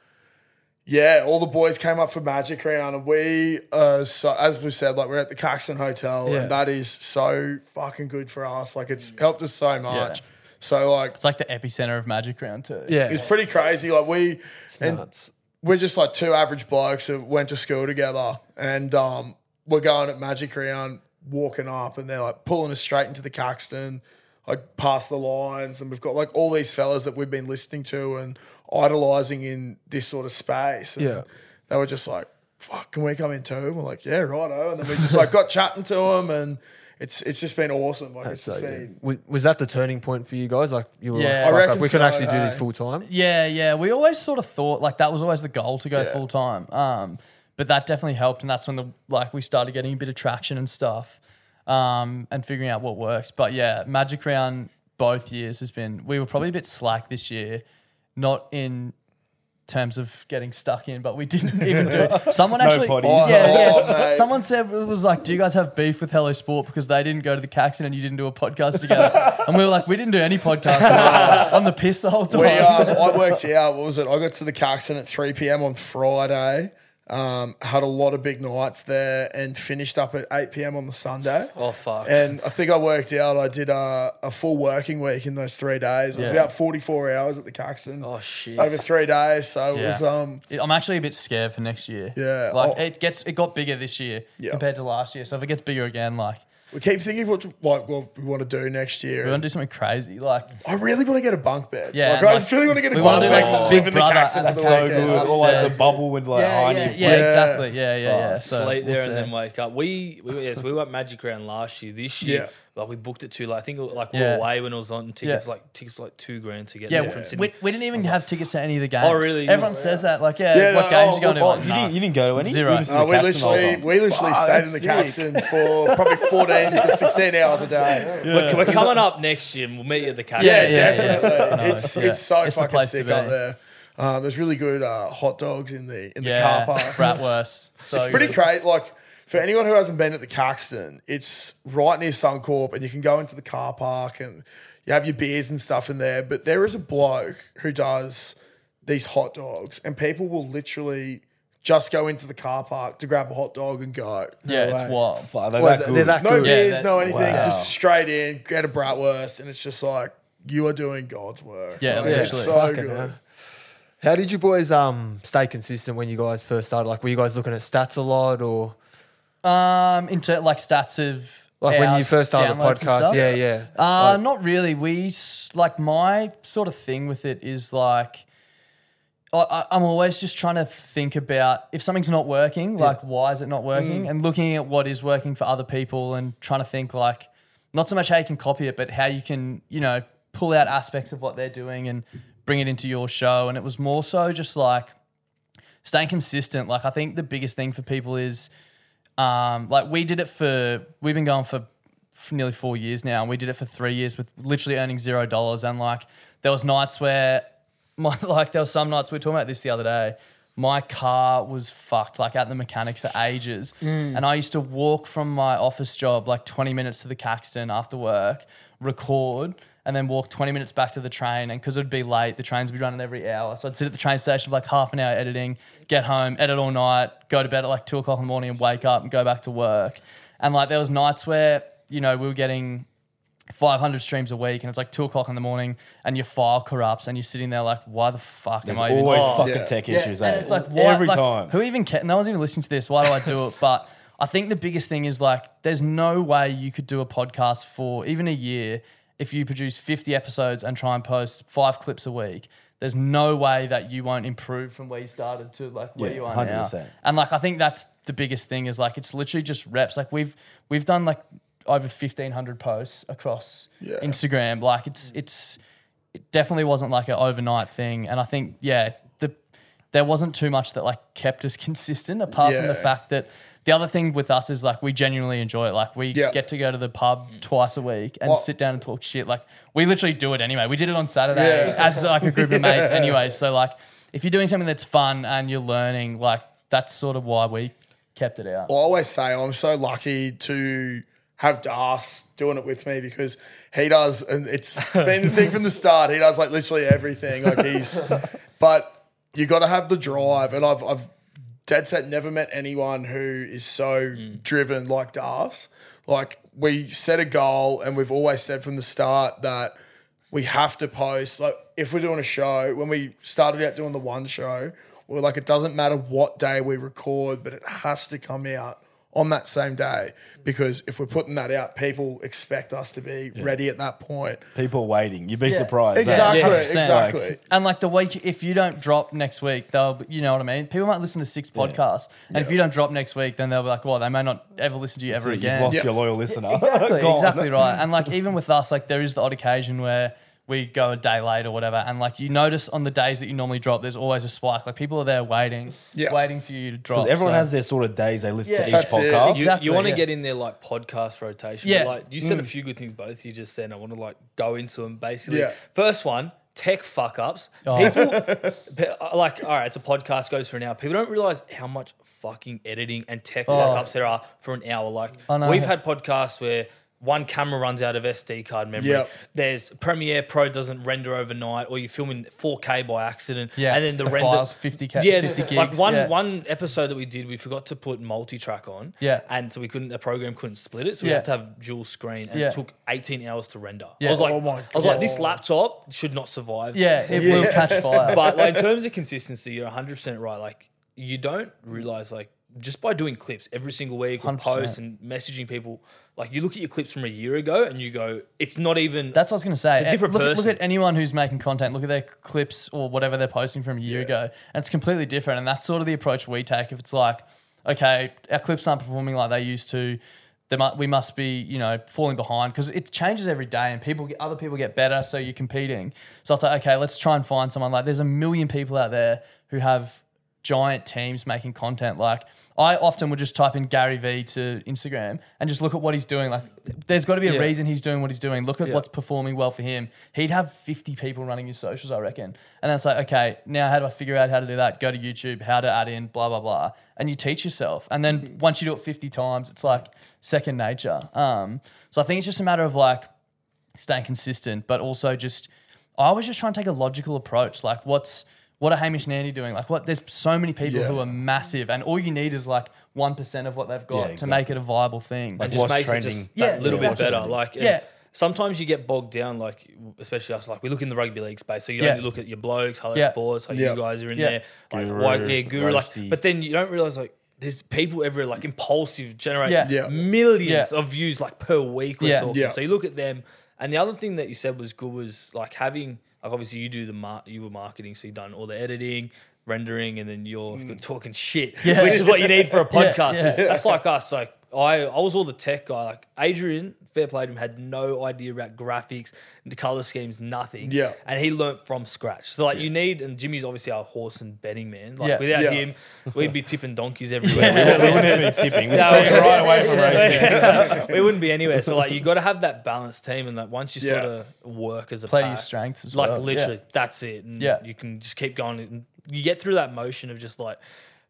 yeah, all the boys came up for Magic Round, and we, uh, so as we said, like we're at the Caxton Hotel, Yeah. and that is so fucking good for us. Like it's helped us so much. So like It's like the epicenter of Magic Round too. Yeah. it's pretty crazy. Like we and nuts. we're just like two average blokes that went to school together, and um, we're going at Magic Round, walking up, and they're like pulling us straight into the Caxton, like past the lines, and we've got like all these fellas that we've been listening to and idolizing in this sort of space. And Yeah. they were just like, "Fuck, can we come in too?" And we're like, "Yeah, righto." And then we just like got chatting to them, and it's it's just been awesome. Like it's So, just yeah. been. W- Was that the turning point for you guys? Like you were Yeah. I like, fuck, reckon like, we can so, actually do this full time. Yeah, yeah. We always sort of thought like that was always the goal to go Yeah. full time. Um, but that definitely helped, and that's when the like we started getting a bit of traction and stuff. um, and figuring out what works. But yeah, Magic Round both years has been. We were probably a bit slack this year, not in terms of getting stuck in, but we didn't even do. Someone No actually, potties. yeah, Oh, yes. mate. Someone said it was like, "Do you guys have beef with Hello Sport because they didn't go to the Caxton and you didn't do a podcast together?" and we were like, "We didn't do any podcast we were on the piss the whole time." We, um, I worked out, what was it? I got to the Caxton at 3 p.m. on Friday. Um, had a lot of big nights there and finished up at 8 p.m. on the Sunday. Oh fuck. And I think I worked out I did a, a full working week in those three days. It was Yeah. about 44 hours at the Caxton oh shit. over three days. So it Yeah. was, um, I'm actually a bit scared for next year. Yeah, like oh. it gets it got bigger this year Yeah. compared to last year. So if it gets bigger again, like we keep thinking what, like, what we want to do next year. we want to do something crazy. Like I really want to get a bunk bed. Yeah, Like, I like, just really want to get a we bunk wanna do, bed. like, and Big live in the Brother Caxton at the the so weekend. good. Or like the bubble with like yeah, Heine. yeah, in yeah, exactly. Yeah, yeah, yeah. Fuck, So sleep we'll there see. and then wake up. Uh, we, we yes, we went Magic Round last year. This year, Yeah. Like we booked it too. Like I think like we Yeah. were away when it was on tickets. Yeah. Like tickets were like two grand to get Yeah, there from we, Sydney. we didn't even have tickets to any of the games. Oh, really? Everyone says that. Like, yeah, Yeah, what no, games oh, you going to? Oh, Like, you nah. didn't. You didn't go to any. Zero. You were just in No, the we Caxton the literally, time. we literally Wow, stayed in the that's. Caxton for probably 14 to 16 hours a day. We're, we're coming up next year and we'll meet you at the cafe. Yeah, Yeah, yeah, definitely. It's yeah. it's so It's the fucking place to sick be. there. Uh, there's really good uh, hot dogs in the in the yeah, car park. bratwurst. So it's pretty good. great. Like for anyone who hasn't been at the Caxton, it's right near Suncorp, and you can go into the car park and you have your beers and stuff in there. But there is a bloke who does these hot dogs, and people will literally just go into the car park to grab a hot dog and go. Yeah, it's wild. Fuck, they're Well, that they're that No good. Yeah, beers, that- no anything, Wow. just straight in, get a bratwurst, and it's just like you are doing God's work. Yeah, Like, it's literally. so Fucking good. hell. How did you boys um stay consistent when you guys first started? Like, were you guys looking at stats a lot, or Um, into like stats of like when you first started the downloads and podcast? stuff? Yeah, yeah. Uh, Like- not really. We s- like my sort of thing with it is like I- I, I'm always just trying to think about if something's not working, like why is it not working, and looking at what is working for other people and trying to think like not so much how you can copy it, but how you can you know pull out aspects of what they're doing and bring it into your show. And it was more so just like staying consistent. Like I think the biggest thing for people is um, like we did it for we've been going for, for nearly four years now and we did it for three years with literally earning zero dollars. And like there was nights where my like there were some nights we were talking about this the other day my car was fucked like at the mechanic for ages. And i used to walk from my office job like 20 minutes to the caxton after work record and then walk 20 minutes back to the train and because it'd be late the trains would be running every hour so i'd sit at the train station for like half an hour editing get home edit all night go to bed at like 2 o'clock in the morning and wake up and go back to work and like there was nights where you know we were getting 500 streams a week and it's like 2 o'clock in the morning and your file corrupts and you're sitting there like why the fuck There's am i even always doing fucking Yeah. tech yeah, issues. and eh? it's like why, every like, time. Who even ca- no one's even listening to this. Why do I do it? But I think the biggest thing is like there's no way you could do a podcast for even a year if you produce 50 episodes and try and post five clips a week. There's no way that you won't improve from where you started to like where Yeah, you are 100%. now. And like I think that's the biggest thing is like it's literally just reps. Like we've we've done like over 1500 posts across Yeah. Instagram. Like it's it's it definitely wasn't like an overnight thing. And I think yeah, the there wasn't too much that like kept us consistent apart from the fact that the other thing with us is like we genuinely enjoy it. Like we Yeah. get to go to the pub mm. twice a week and Well- sit down and talk shit. Like we literally do it anyway. We did it on Saturday Yeah. as like a group of mates anyway. So like if you're doing something that's fun and you're learning, like that's sort of why we kept it out. I always say I'm so lucky to have Das doing it with me because he does, and it's been the thing from the start. He does like literally everything. Like he's, but you got to have the drive, and I've I've dead set never met anyone who is so mm. driven like Das. Like we set a goal, and we've always said from the start that we have to post. Like if we're doing a show, when we started out doing the one show, we are like, it doesn't matter what day we record, but it has to come out on that same day because if we're putting that out, people expect us to be ready at that point. People waiting. You'd be surprised. eh? Exactly, Yeah, 100%. exactly. And like the week, if you don't drop next week, they'll, you know what I mean. People might listen to six podcasts, and if you don't drop next week, then they'll be like, well, they may not ever listen to you ever again. You've lost Yeah. your loyal listener. Exactly, exactly right. And like even with us, like there is the odd occasion where we go a day late or whatever. And like you notice on the days that you normally drop, there's always a spike. Like people are there waiting, Yeah. waiting for you to drop. Because everyone So- has their sort of days they listen Yeah. to each That's it. podcast. You, Exactly, you want to yeah. get in there like podcast rotation. Yeah. but, Like you said a mm. few good things both you just said. I want to like go into them basically. Yeah. First one, tech fuck ups. Oh. People pe- uh, like all right, it's a podcast goes for an hour. People don't realize how much fucking editing and tech Oh. fuck ups there are for an hour. Like I know. we've had podcasts where one camera runs out of SD card memory. Yep. There's Premiere Pro doesn't render overnight, or you film in 4K by accident. Yeah, and then the, the render files 50K Yeah, 50 like one yeah. one episode that we did, we forgot to put multi-track on. Yeah. and so we couldn't. The program couldn't split it, so we Yeah. had to have dual screen, and Yeah. it took 18 hours to render. Yeah. I was like, Oh my I was like, this laptop should not survive. yeah, it will catch fire. but like in terms of consistency, you're 100 percent right. Like you don't realize like just by doing clips every single week 100%. posts and messaging people, like you look at your clips from a year ago and you go, it's not even. That's what I was going to say. It's a different look, person. look at anyone who's making content. Look at their clips or whatever they're posting from a year ago, and it's completely different. And that's sort of the approach we take. If it's like, okay, our clips aren't performing like they used to, they mu we must be, you know, falling behind because it changes every day, and people, get, other people get better, so you're competing. So it's like, okay, let's try and find someone. Like, there's a million people out there who have giant teams making content. Like I often would just type in Gary V to Instagram and just look at what he's doing. Like there's got to be a Yeah. reason he's doing what he's doing. Look at Yeah. what's performing well for him. He'd have 50 people running his socials, I reckon. And then it's like, okay, now how do I figure out how to do that? Go to YouTube, how to add in, blah, blah, blah. And you teach yourself. And then once you do it 50 times, it's like second nature. Um, so I think it's just a matter of like staying consistent, but also just I was just trying to take a logical approach. Like what's what are Hamish and Andy doing? Like what there's so many people Yeah. who are massive and all you need is like one percent of what they've got Yeah, to make it a viable thing. and just what's makes trending. it just Yeah, that little exactly. bit better. Like, and Yeah. Sometimes you get bogged down, like especially us. Like we look in the rugby league space, so you Yeah. only look at your blokes, Hello Yeah. Sports, like Yeah. you guys are in Yeah. there, like Guru, white, yeah, guru, Roasty. like. But then you don't realize like there's people everywhere, like impulsive, generate Yeah. Yeah. millions Yeah. of views like per week. We're Yeah. talking. Yeah. So you look at them, and the other thing that you said was good was like having like obviously you do the mar- you were marketing, so you've done all the editing. Rendering and then you're mm. talking shit, Yeah. which is what you need for a Yeah, podcast. yeah. That's like us. Like I, I was all the tech guy. Like Adrian, fair play to him, had no idea about graphics, the color schemes, nothing. Yeah. and he learnt from scratch. So like you need, and Jimmy's obviously our horse and betting man. Like Yeah. without Yeah. him, we'd be tipping donkeys everywhere. Yeah. we wouldn't be tipping. We'd No, take we- right away from racing. we wouldn't be anywhere. So like you got to have that balanced team, and that once you Yeah. sort of work as a Play to pack, your strengths as like well. literally, that's it. And Yeah. you can just keep going. And you get through that motion of just like.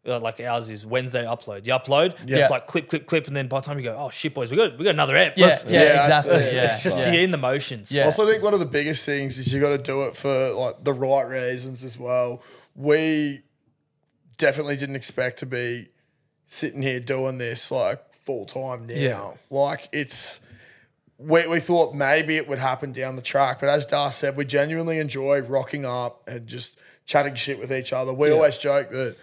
Uh, Like ours is Wednesday upload. You upload, Yeah. it's like clip, clip, clip, and then by the time you go, oh shit, boys, we got we got another app. Yeah, yeah, Yeah, exactly. that's- Yeah, it's just yeah. you're in the motions. Yeah. Also, I think one of the biggest things is you got to do it for like the right reasons as well. We definitely didn't expect to be sitting here doing this like full time now. Yeah. Like it's we, we thought maybe it would happen down the track, but as Dar said, we genuinely enjoy rocking up and just chatting shit with each other. We always joke that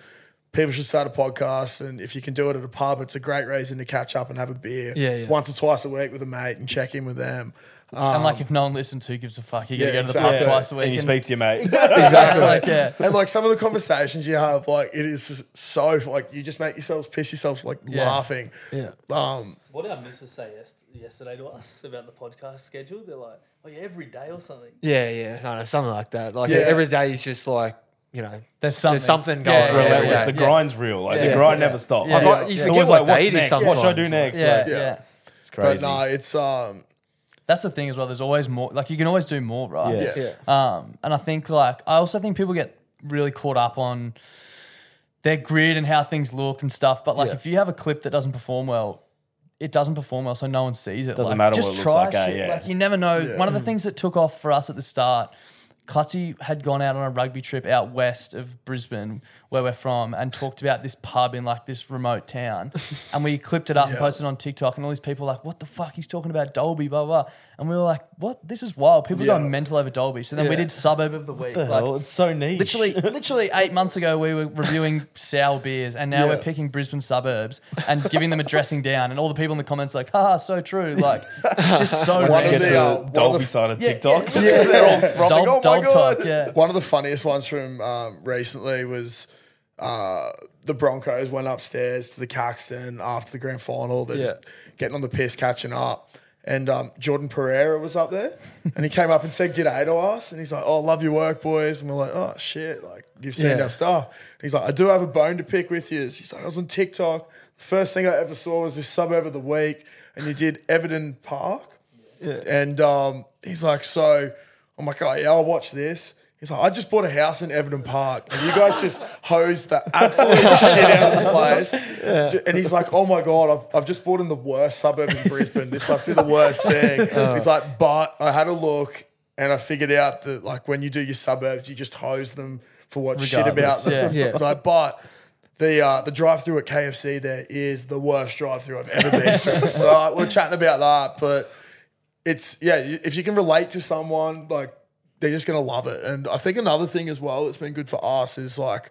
people should start a podcast, and if you can do it at a pub, it's a great reason to catch up and have a beer Yeah, yeah. once or twice a week with a mate and check in with them. Um, and like if no one listens, who gives a fuck? You gotta go to the exactly. pub twice a week. And you and- speak to your mate. exactly. like, yeah. And like some of the conversations you have, like it is so like you just make yourselves piss yourselves like Yeah. laughing. Yeah. Um, What did our missus say yesterday to us about the podcast schedule? They're like, oh yeah, every day or something. Yeah, yeah, I don't something like that. Like Yeah. every day is just like you know, There's something. there's something going yeah, on. yeah, every Relentless. yeah. The grind's real. Like Yeah. the grind Yeah. never stops. Yeah. Like, Yeah. I- you It's forget always what like, day it is sometimes. What should I do next? Yeah, Like, yeah, Yeah. it's but crazy. no, it's um, That's the thing as well. There's always more. Like you can always do more, right? Yeah. yeah, Yeah. Um, and I think like I also think people get really caught up on their grid and how things look and stuff. But like Yeah. if you have a clip that doesn't perform well, it doesn't perform well, so no one sees it. Doesn't Like, matter just what it looks try like, eh? shit. Yeah. Like you never know. Yeah. One of the things that took off for us at the start. Clutzy had gone out on a rugby trip out west of Brisbane, where we're from, and talked about this pub in like this remote town. and we clipped it up and posted it on TikTok, and all these people were like, "What the fuck? He's talking about Dalby, blah blah." And we were like, "What? This is wild." People Yeah. are going mental over Dalby. So then we Yeah. did suburb of the week. the like, hell? It's so niche. Literally, literally eight months ago, we were reviewing sour beers, and now Yeah. we're picking Brisbane suburbs and giving them a dressing down. And all the people in the comments like, "Haha, so true!" Like, it's just so One Get of random. the, to uh, the of Dalby the- side of Yeah, TikTok. yeah. They're all frothing. Dog, oh my dog god. talk, yeah. One of the funniest ones from um, recently was uh, the Broncos went upstairs to the Caxton after the grand final. They're just getting on the piss, catching up. and um, Jordan Pereira was up there, and he came up and said g'day to us, and he's like, "Oh, love your work, boys," and we're like, "Oh shit, like you've seen Yeah. our stuff." And he's like, "I do have a bone to pick with you." He's like, "I was on TikTok. The first thing I ever saw was this suburb of the week, and you did Everton Park." And um, he's like, so I'm like, oh yeah, I'll watch this. He's like, I just bought a house in Everton Park, and you guys just hosed the absolute shit out of the place. And he's like, oh my god, I've, I've just bought in the worst suburb in Brisbane. This must be the worst thing. He's like, but I had a look, and I figured out that like when you do your suburbs, you just hose them for what shit about them. yeah. It's like, but the uh, the drive through at KFC there is the worst drive through I've ever been through. so uh, we're chatting about that, but it's yeah, if you can relate to someone, like they're just gonna love it. And I think another thing as well that's been good for us is like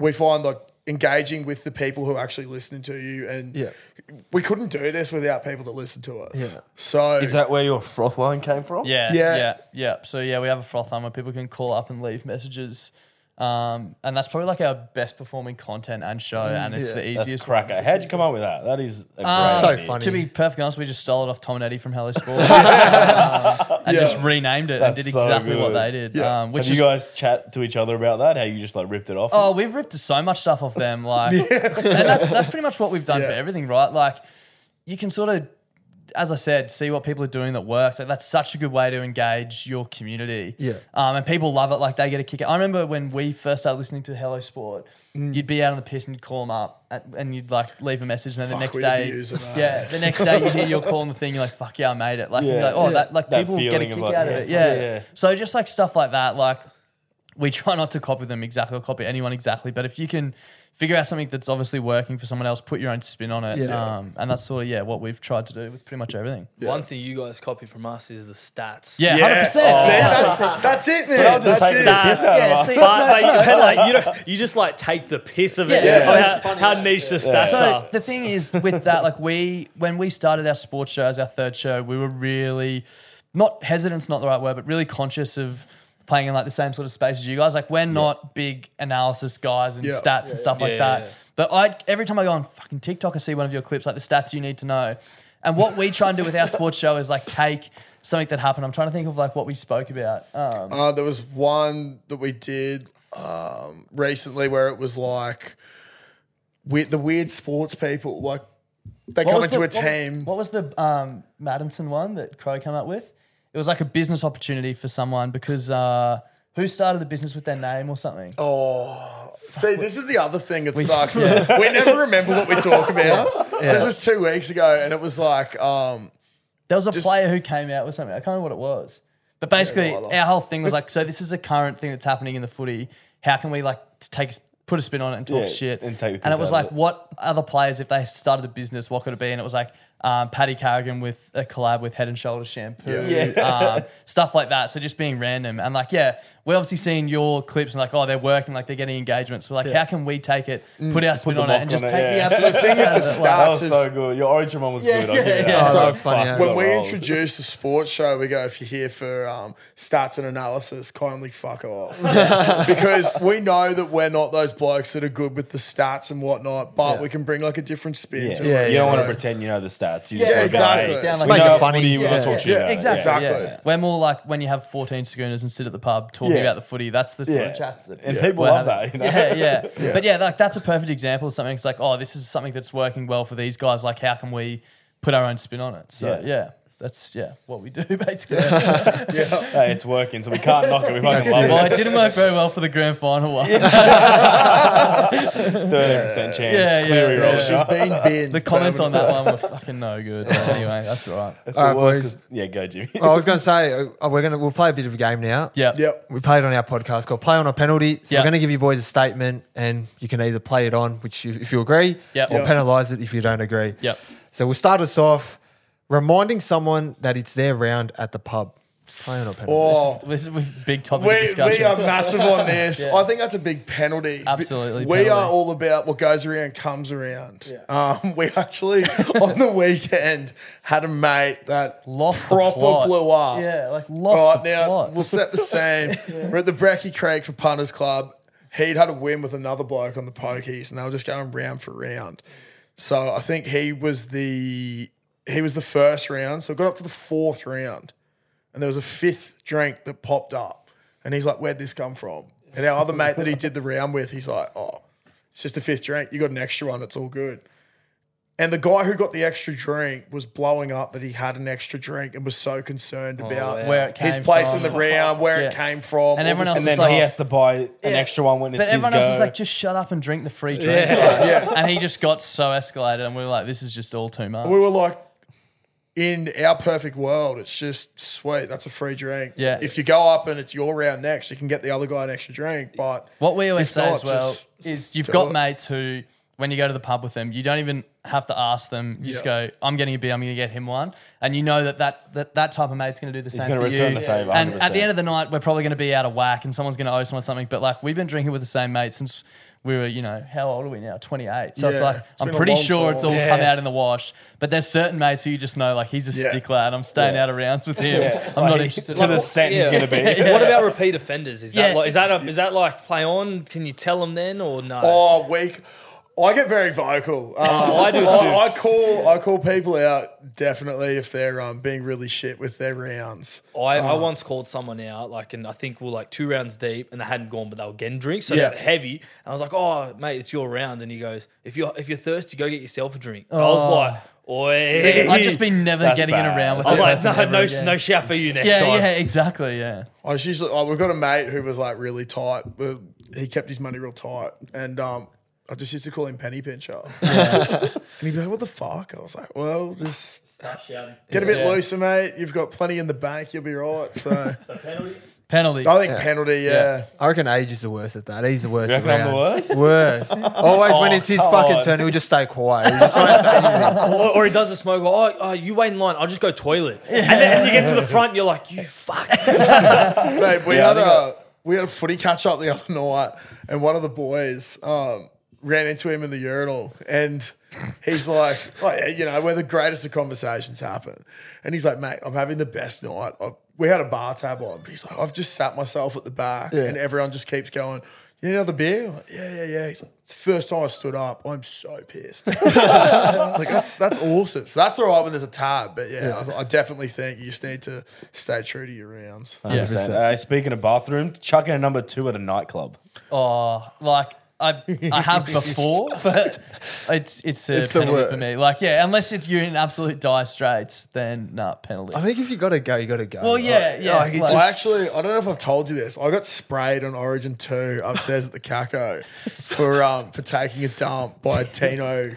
we find like engaging with the people who are actually listening to you, and Yeah. we couldn't do this without people that listen to us. Yeah. So Is that where your froth line came from? Yeah, Yeah. yeah, yeah, So yeah, we have a froth line where people can call up and leave messages, um, and that's probably like our best performing content and show, and it's yeah. the That's easiest. cracker. How'd you come up with that? That is a great Um, So idea. funny. To be perfectly honest, we just stole it off Tom and Eddie from Hello Sport um, and Yeah. just renamed it and That's did so exactly what good. they did. Yeah. Um, which Have is you guys chat to each other about that? How you just like ripped it off? Oh, we've ripped so much stuff off them, like, and that's that's pretty much what we've done Yeah. for everything, right? Like, you can sort of, as I said, see what people are doing that works. Like, that's such a good way to engage your community. Yeah. Um, and people love it. Like, they get a kick. out. I remember when we first started listening to Hello Sport, Mm. you'd be out on the piss and you'd call them up, and, and you'd like leave a message, and then Fuck, the next day, abuse them, yeah, the next day you hear you're calling the thing, you're like, "Fuck yeah, I made it!" Like, Yeah. like oh, Yeah. that like That people get a kick like, out of it. Yeah. yeah. So just like stuff like that, like we try not to copy them exactly or copy anyone exactly, but if you can figure out something that's obviously working for someone else, put your own spin on it. Yeah. Um, and that's sort of yeah what we've tried to do with pretty much everything. One thing you guys copy from us is the stats. Yeah, Yeah. hundred percent. See, that's, that's it, man. just That's it. the piss Yeah, see, But, but you, like, you, don't, you just like take the piss of it. Yeah. Yeah. how, how niche the stats So are. the thing is with that, like we when we started our sports show as our third show, we were really not hesitant's not the right word, but really conscious of playing in like the same sort of space as you guys. Like we're not big analysis guys and Yeah. stats and stuff like Yeah, that. But I every time I go on fucking TikTok, I see one of your clips like the stats you need to know. And what we try and do with our sports show is like take something that happened. I'm trying to think of like what we spoke about. Um, Uh, there was one that we did um, recently where it was like we the weird sports people, like they What come into the- a what was- team. What was, the um, Madison one that Crow came up with? It was like a business opportunity for someone because uh, who started the business with their name or something? Oh, see, this is the other thing that sucks. We never remember what we talk about. So this was two weeks ago, and it was like, um, There was a just- player who came out with something. I can't remember what it was. But basically, no idea. our whole thing was like, so this is a current thing that's happening in the footy. How can we like t- take put a spin on it and talk Yeah, shit? and take the and it was like, it. what other players if they started a business, what could it be? And it was like um, Paddy Carrigan with a collab with Head and Shoulders shampoo, Yeah. um, stuff like that. So just being random and like, yeah, we're obviously seeing your clips and like, oh, they're working, like they're getting engagements. We're like, how can we take it, put our spin the on it, and just on it, take yeah. the absolute The thing piss out with of the it? Like, that stats was is- so good. Your origin one was Yeah, good. I'll yeah, give you yeah. that. Oh, That that's funny, yeah. when we introduce the sports show, we go, if you're here for um, stats and analysis, kindly fuck off. because we know that we're not those blokes that are good with the stats and whatnot, but Yeah. we can bring like a different spin Yeah, to Yeah, it. you don't want to So- pretend you know the stats. You Yeah, just wanna go, exactly. hey, Sound we like- know Make it funny. footy, we want Yeah, to talk to yeah. you about it. Exactly. Yeah. Exactly. Yeah. We're more like when you have 14 schooners and sit at the pub talking Yeah. about the footy. That's the sort Yeah. of chats that And yeah. people we're love having. that, you know? Yeah, yeah, But yeah, like that's a perfect example of something. It's like, oh, this is something that's working well for these guys. Like, how can we put our own spin on it? So Yeah. yeah, that's yeah what we do basically. Hey, it's working, so we can't knock it. We fucking love well, it. it didn't work very well for the grand final one. Thirty percent chance. Yeah, yeah, Cleary yeah. roll. She's been binned. The comments on that one were fucking no good. But anyway, that's all right. That's All the worst boys. 'cause- Yeah, go Jimmy. Well, I was going to say uh, we're going to we'll play a bit of a game now. Yeah. Yep. We played on our podcast called Play on a Penalty. So Yeah. we're going to give you boys a statement, and you can either play it on, which you, if you agree, Yep. or Yep. penalise it if you don't agree. Yep. So we'll start us off reminding someone that it's their round at the pub. Play on a penalty. Oh, This is a big topic of we, discussion. we are massive on this. Yeah. I think that's a big penalty. Absolutely, We penalty. are all about what goes around comes around. Um, we actually, on the weekend, had a mate that Lost the proper plot. blew up. Yeah, like lost All right, the now plot. we'll set the scene. We're at the Brecky Creek for Punters Club. He'd had a win with another bloke on the pokies, and they were just going round for round. So I think he was the he was the first round. So it got up to the fourth round, and there was a fifth drink that popped up, and he's like, "Where'd this come from?" And our other mate that he did the round with, he's like, "Oh, it's just a fifth drink. You got an extra one. It's all good." And the guy who got the extra drink was blowing up that he had an extra drink and was so concerned oh, about wow. Where it his came place from. in the round, where it came from, And all everyone this else And is then like- he has to buy an Yeah. extra one when it's But his everyone else go. is like, just shut up and drink the free drink. Yeah. And he just got so escalated, and we were like, this is just all too much. We were like, in our perfect world, it's just sweet. That's a free drink. Yeah. If you go up and it's your round next, you can get the other guy an extra drink. But What we always say not, as well is you've got it. mates who, when you go to the pub with them, you don't even have to ask them. You just go, "I'm getting a beer. I'm going to get him one," and you know that that that, that type of mate's going to do the same gonna return you. the favour, And at the end of the night, we're probably going to be out of whack, and someone's going to owe someone something. But like we've been drinking with the same mate since. We were, you know, how old are we now? 28. So it's Yeah, like, it's I'm been a pretty long sure it's all time. come out in the wash. But there's certain mates who you just know, like, he's a Yeah. stickler and I'm staying out of rounds with him. I'm Like, not interested. to the cent he's Yeah. going to be. What about repeat offenders? Is that Yeah. like, is that a, is that like play on? Can you tell them then or no? oh, week. I get very vocal. Um, I do too. I, I call I call people out definitely if they're um, being really shit with their rounds. I. I once called someone out, like, and I think we are like two rounds deep, and they hadn't gone, but they were getting drinks, so Yeah. it's heavy. And I was like, "Oh, mate, it's your round." And he goes, "If you're if you're thirsty, go get yourself a drink." And I was like, "Oi!" See, I've just been never That's getting in bad. a round with I was that like, person "No, ever no, again." no shout for you next Yeah, time." yeah, exactly, yeah. I was usually like, we've got a mate who was like really tight. But he kept his money real tight, and um, I just used to call him Penny Pincher. and he'd be like, "What the fuck?" I was like, "Well, just get a bit Yeah. looser, mate. You've got plenty in the bank. You'll be right." So Penalty. Penalty. I think penalty, yeah. I reckon Age is the worst at that. He's the worst. You reckon I'm the worst? Worst. Always when it's his come fucking on. turn, he'll just stay quiet. He just won't say anything. or, or he does the smoke. Oh, oh, you wait in line. I'll just go toilet. And then you get to the front, you're like, "You fuck." Mate, we Yeah, had a we had a footy catch up the other night, and one of the boys um, ran into him in the urinal, and he's like, "Oh yeah, you know, where the greatest of conversations happen." And he's like, "Mate, I'm having the best night." i we had a bar tab on, but he's like, "I've just sat myself at the back, and everyone just keeps going." You need another beer? I'm like, yeah, yeah, yeah. He's like, first time I stood up, I'm so pissed. Like, that's that's awesome. So that's all right when there's a tab, but yeah, I, I definitely think you just need to stay true to your rounds. 100%. Uh, speaking of bathroom, chucking a number two at a nightclub. Oh, like I I have before, but it's it's a It's the penalty for worst. me. Like, yeah, unless it's you're in absolute dire straits, then nah, penalty. I think if you got to go, you got to go. well, yeah, yeah. like, it's like- I just- actually, I don't know if I've told you this. I got sprayed on Origin Two upstairs at the Caco for um for taking a dump by Tino.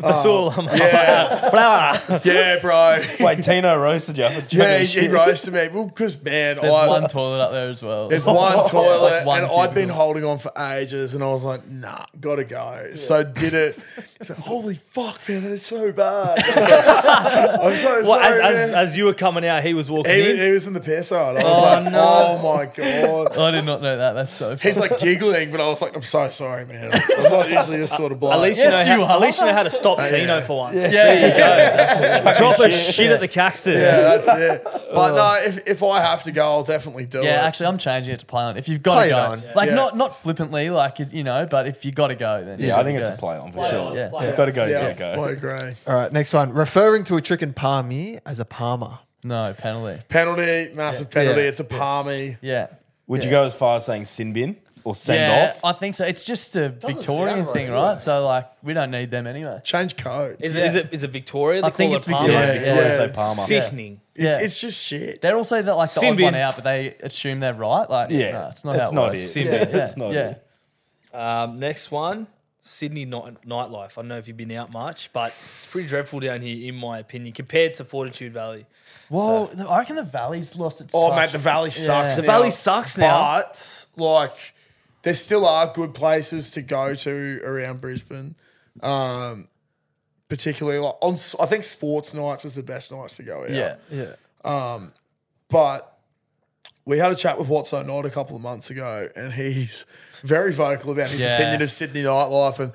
Fasul. Oh. Yeah, Blah. yeah, bro. Wait, Tino roasted you for chucking Yeah, he, he shit. roasted me. Well, because man, there's I, one toilet up there as well. There's one toilet, Like one and I'd been holding on for ages, and I was like, "Nah, gotta go." So did it. I said, "Holy fuck, man, that is so bad." I was like, I'm so Well, as, sorry, as, man. as you were coming out, he was walking he, in. he was in the piss side. I was oh, like, "Oh my god." I did not know that. That's so. He's like giggling, but I was like, "I'm so sorry, man. I'm not usually this sort of bloke." At least, Yes, you know you how, at least you know how to stop Tino yeah. for once. yeah, there you go. Exactly. Drop a shit at the Caxton. yeah, that's it. But oh. no, if, if I have to go, I'll definitely do it. Yeah, actually, I'm changing it to play on. If you've got Play to go, on. like Yeah. not not flippantly, like you know, but if you got to go, then Yeah, I think it's a play on for sure. Yeah. You've got to go, yeah, yeah, go. I agree. All right, next one. Referring to a trick in parmi as a parma. No penalty. Penalty, massive penalty. Yeah. It's a parmi. Yeah. Would you go as far as saying sin bin or send yeah, off? I think so. It's just a Victorian sound right, thing, yeah. right? So like, we don't need them anyway. Change code. Is, Yeah. it, is it is it Victoria? They I think call it's it Parma? Victoria. yeah, Victoria yeah. say Parma. Sickening. Yeah. It's, it's just shit. They're also the, like the Sin odd one out, but they assume they're right. Like, Yeah, no, it's not that's how it not works. it. Sin Yeah, bin. yeah, It's not yeah. it. Um, next one, Sydney night, nightlife. I don't know if you've been out much, but it's pretty dreadful down here, in my opinion, compared to Fortitude Valley. Well, I reckon the Valley's lost its. Oh, touch. mate, the valley sucks. The now. Valley sucks now. But like, there still are good places to go to around Brisbane. Um, particularly like on, s- I think sports nights is the best nights to go out. Yeah. Yeah. But we had a chat with What's So Not a couple of months ago, and he's very vocal about his Yeah. opinion of Sydney nightlife. And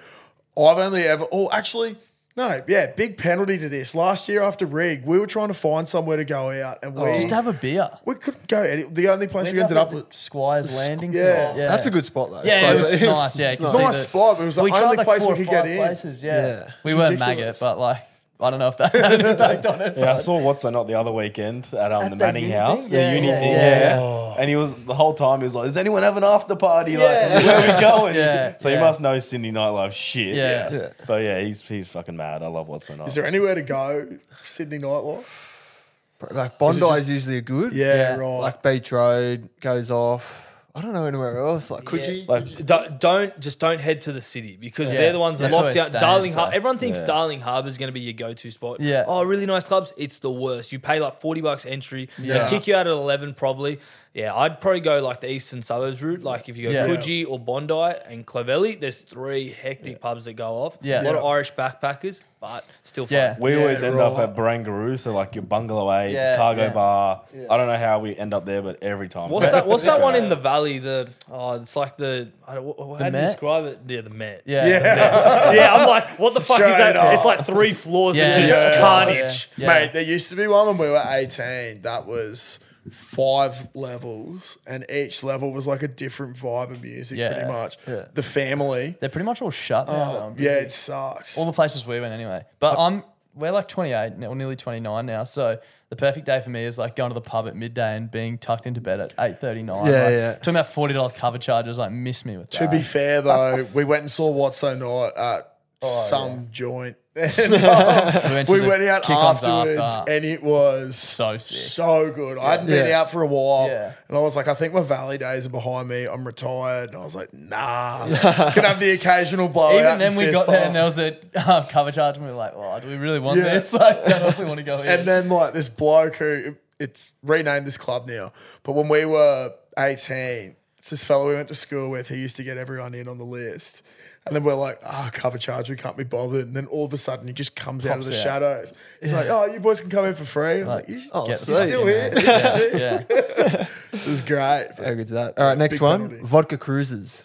I've only ever, oh, actually, no, yeah, big penalty to this. Last year after Rig, we were trying to find somewhere to go out, and we Just have a beer. we couldn't go. Any, the only place we, ended up with. Squires Landing. yeah. yeah. That's a good spot, though. Yeah, it was It's nice. Yeah, It's you nice. see Nice the- spot, but it was the we only place four we could get in. places. Yeah, Yeah. we It's weren't ridiculous. maggot, but like I don't know if that had an impact on it. Yeah, I saw what's not the other weekend at um, the the Manning uni house, thing? the Yeah, uni yeah, thing, yeah. yeah. And he was the whole time he was like, "Does anyone have an after party? Like, Yeah. where are we going?" Yeah, So you must know Sydney nightlife shit. Yeah. Yeah. But yeah, he's he's fucking mad. I love what's not. Is there anywhere to go? Sydney nightlife? Like Bondi just- is usually a good. Yeah, Yeah. right. Like Beach Road goes off. I don't know anywhere else. Like Coogee. like Don't, don't just don't head to the city because Yeah. they're the ones that That's lock where down. it's staying, Darling so- Harbour. Everyone thinks Yeah. Darling Harbour is going to be your go-to spot. Yeah. Oh, really nice clubs. It's the worst. You pay like forty bucks entry. Yeah. They kick you out at eleven probably. Yeah, I'd probably go like the eastern suburbs route. Like if you go Yeah. Coogee or Bondi and Clovelly, there's three hectic pubs that go off. Yeah. a lot of Irish backpackers, but still fun. Yeah. we Yeah, always end up at Barangaroo, so like your bungalow eights, Yeah, cargo yeah. bar. I don't know how we end up there, but every time. What's that? What's that one in the valley? The oh, it's like the I don't, wh- how do you Met? describe it? Yeah, the Met. Yeah. yeah. yeah, I'm like, what the fuck is Straight that? up. It's like three floors Yeah, of just yeah, carnage. yeah. Mate, there used to be one when we were 18 that was five levels, and each level was like a different vibe of music, Yeah. pretty much. Yeah. The family. They're pretty much all shut now. Um, though, I'm yeah, it sucks. all the places we went anyway. But I'm we're like 28 now, or nearly 29 now. So the perfect day for me is like going to the pub at midday and being tucked into bed at 8:39. Yeah, like, yeah. Talking about forty dollars cover charges, like miss me with that. to that. be fair, though, we went and saw What's So Not at Oh, some joint. And, we um, went, we went out afterwards, after. and it was so sick. so good. I hadn't been Yeah. out for a while, Yeah. and I was like, I think my valley days are behind me. I'm retired, and I was like, Nah, can have the occasional blowout. Even and then, we fist got there and there was a um, cover charge, and we were like, "Oh, do we really want Yeah. this? Like, don't know if we want to go in." And then like this bloke who it's renamed this club now, but when we were 18, it's this fellow we went to school with who used to get everyone in on the list. And then we're like, ah, cover charge, we can't be bothered. And then all of a sudden he just comes out of the out. shadows. He's like, oh, you boys can come in for free. I was like, you, Oh, Get sweet. the still fuck here? man. Sick. yeah, yeah. it was great. How good's that? All right, next Big one. penalty. Vodka cruises.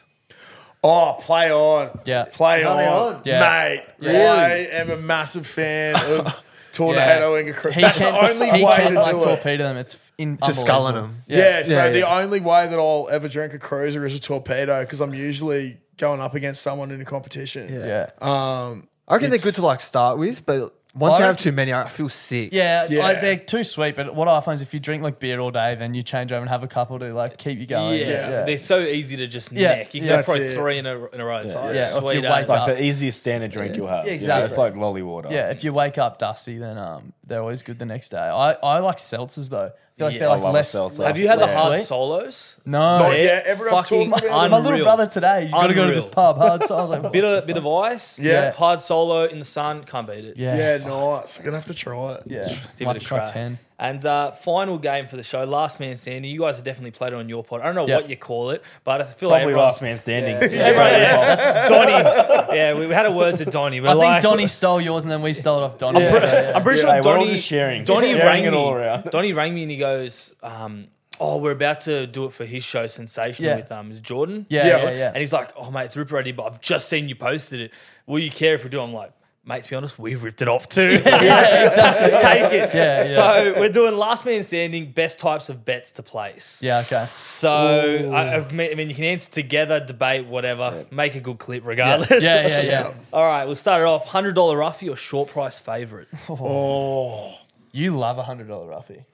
Oh, play on. Yeah. Play Are on. on? Yeah. Mate, Yeah. I am a massive fan of tornadoing a crew. That's the only he way can, to like, do it. torpedo them. It's in Just sculling them. Yeah, so Yeah, the only way that I'll ever drink a cruiser is a torpedo because I'm usually going up against someone in a competition. Yeah. Um, I reckon they're It's- good to like start with, but once I I have reckon- too many, I feel sick. Yeah, Yeah. Like, they're too sweet. But what I find is if you drink like beer all day, then you change over and have a couple to like keep you going. Yeah, they're so easy to just Yeah, neck. You can yeah. have probably it. three in a, in a row. It's like, Yeah, if sweet you as. wake It's like the easiest standard drink you'll have. Yeah, Yeah, exactly. it's like lolly water. Yeah, if you wake up dusty, then um, they're always good the next day. I, I like seltzers though. I feel like Yeah, they're I like love a less. seltzer. Have you had the less hard sweet. solos? No, Not Yeah, yet. Everyone's fucking talking about it. my little brother today. You got to go to this Unreal. pub. Hard, so I was like, Bit of bit of ice. Yeah. Hard solo in the sun. Can't beat it. yeah, Yeah, nice. We're going to have to try it. yeah. Give Might it a try crack. ten. And uh, final game for the show, Last Man Standing. You guys have definitely played it on your pod. I don't know Yep. what you call it, but I feel like. Probably like last man standing. Everyone, yeah, that's Donny. Yeah, we, we had a word to Donny. But I think like, Donny stole yours and then we stole it off Donny. I'm, so, yeah. I'm pretty Hey, sure we're all Donny just sharing. Donny Sharing rang it me. all around. Donny rang me and he goes, um, "Oh, we're about to do it for his show, Sensational, Yeah. with um, is Jordan. Yeah, Yeah. yeah, yeah. And he's like, "Oh, mate, it's ripper ready, but I've just seen you posted it. Will you care if we do?" I'm like. Mate, to be honest, we've ripped it off too. Take it. Yeah, yeah. So we're doing last man standing, best types of bets to place. yeah, okay. So I, I mean, I mean, you can answer together, debate, whatever. Make a good clip, regardless. yeah, yeah. yeah. All right, we'll start it off. Hundred dollar roughie or short price favorite. Oh. oh. You love a hundred dollar roughie.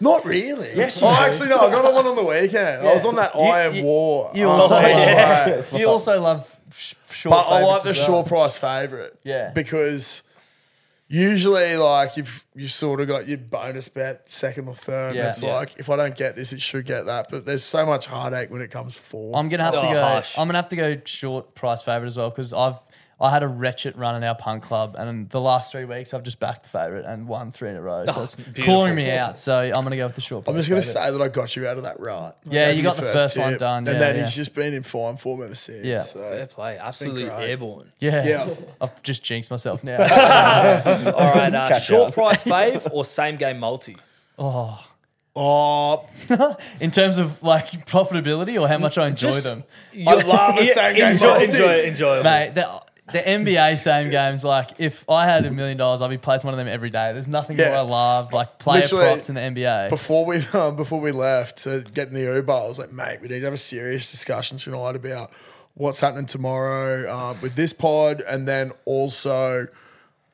Not really. Yes, oh, actually, no. I got on one on the weekend. I was on that You- I am you- war. You Oh, also, yeah. you also love sh- short. But I like the as well. short price favorite. Yeah. Because usually, like, if you sort of got your bonus bet second or third, Yeah. it's Yeah. like, if I don't get this, it should get that. But there's so much heartache when it comes fourth. I'm gonna have to Oh, go. harsh. I'm gonna have to go short price favorite as well because I've I had a wretched run in our punk club, and the last three weeks I've just backed the favorite and won three in a row. So Oh, it's beautiful. calling me out. So I'm gonna go with the short. Price. I'm just going to favourite. say that I got you out of that rut. I Yeah, you got the first one done, And yeah, then yeah. he's just been in fine form ever since. Yeah. So. Fair play, absolutely airborne. Yeah, Yeah. I've just jinxed myself now. All right, uh, short up. price fave or same game multi. oh, Oh, in terms of like profitability or how much I enjoy Just- them, I love a same game enjoy, multi. enjoy, enjoy. it. mate. The, the NBA same games, like if I had a million dollars, I'd be placing one of them every day. There's nothing Yeah. more I love like player Literally, props in the NBA. before we um, before we left to get in the Uber, I was like, mate, we need to have a serious discussion tonight about what's happening tomorrow uh, with this pod, and then also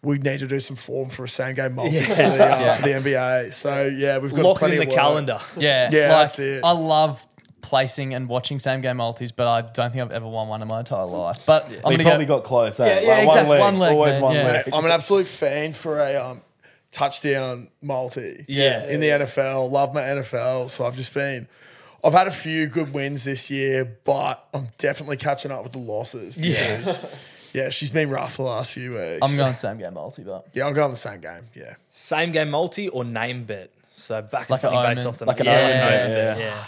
we need to do some form for a same game multi for, the, uh, for the NBA. So yeah, we've got Lock it plenty in the of work. calendar. Yeah, Yeah, like, that's it. I love placing and watching same game multis, but I don't think I've ever won one in my entire life. But I'm We gonna probably go, got close. Eh? Yeah, yeah, Like, exactly. One leg, One leg, always man, one yeah. leg. I'm an absolute fan for a um, touchdown multi. Yeah. in the NFL. Love my NFL. So I've just been. I've had a few good wins this year, but I'm definitely catching up with the losses. Because, yeah, she's been rough the last few weeks. I'm going same game multi, but Yeah, I'm going the same game. Yeah. Same game multi or name bet. So back Like like an something based off the Like an yeah, omen yeah, yeah, yeah.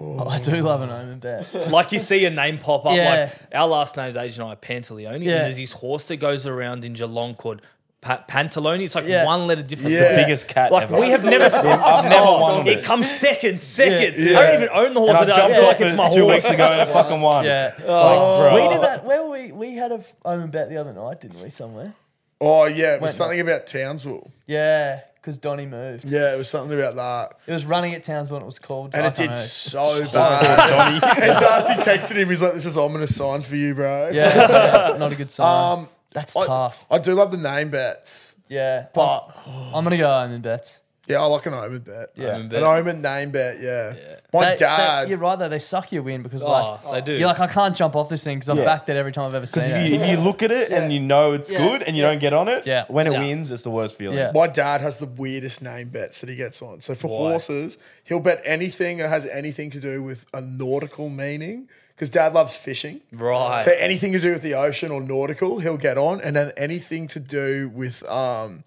Oh, I do love an omen bet. Like you see a name pop up. Yeah. Like our last name's Asian I Pantaleone, Yeah. and there's this horse that goes around in Geelong called pa- Pantalone. It's like Yeah. one letter difference. Yeah. The Biggest cat Like ever. we have never seen. I've never oh, won It it. comes second, second. Yeah. I don't even own the horse, And but I I jumped feel off like it's it my two horse. weeks ago and I fucking won. Yeah. It's oh, like, bro. We did that. Where were we? We had a omen bet the other night, didn't we? Somewhere. Oh, yeah. It was Went- something about Townsville. Yeah, because Donny moved. Yeah, it was something about that. It was running at Townsville. and It was called. And I it did know. so bad. and Darcy texted him. He's like, this is ominous signs for you, bro. Yeah, not a good sign. Um, That's I, tough. I do love the name bets, Yeah, but I'm gonna go omen bets. Yeah, I like an omen bet. Yeah. Omen bet. An omen name bet, yeah. My They- dad. they- you're right though. They suck you in because Oh, like they do. You're like I can't jump off this thing because I've Yeah. backed it every time I've ever seen If it. you, if you look at it and you know it's Yeah. good and you don't get on it, Yeah. when it Yeah. wins, it's the worst feeling. Yeah. My dad has the weirdest name bets that he gets on. So for Why? horses, he'll bet anything that has anything to do with a nautical meaning. Because dad loves fishing. Right. So anything to do with the ocean or nautical, he'll get on. And then anything to do with um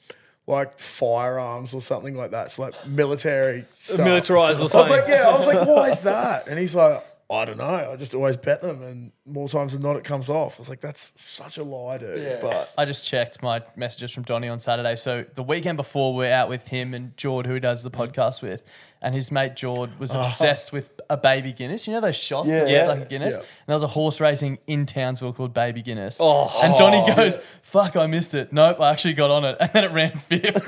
like firearms or something like that. So like military stuff. Militarized or I was like, yeah, I was like, why is that? And he's like, I don't know. I just always bet them, and more times than not, it comes off. I was like, that's such a lie, dude. But I just checked my messages from Donny on Saturday. So the weekend before, we're out with him and Jord, who he does the mm. podcast with, and his mate Jord was oh. obsessed with a baby Guinness. You know those shots? Yeah. that Yeah. like a Guinness. Yeah. And there was a horse racing in Townsville called Baby Guinness. Oh. and Donny goes, "Fuck, I missed it. Nope, I actually got on it, and then it ran fifth.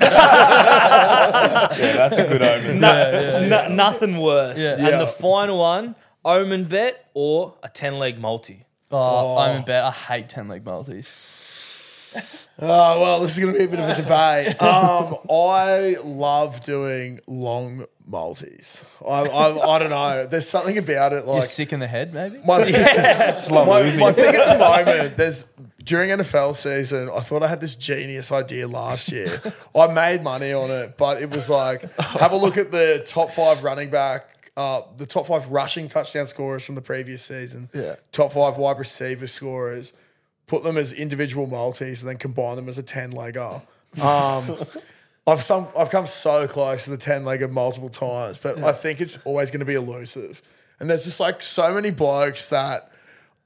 Yeah, that's a good omen. No, no- nothing worse. Yeah. And the final one, omen bet or a 10 leg multi. oh, oh. I'm in bet. I hate ten leg multis. Oh well, this is going to be a bit of a debate. Um, I love doing long multis. I, I, I don't know. There's something about it You're like sick in the head, maybe. my, love my, my thing at the moment. There's during NFL season. I thought I had this genius idea last year. I made money on it, but it was like have a look at the top five running back. Uh, the top five rushing touchdown scorers from the previous season. Yeah. Top five wide receiver scorers. Put them as individual multis and then combine them as a ten legger. Um, I've some I've come so close to the ten legger multiple times, but I think it's always going to be elusive. And there's just like so many blokes that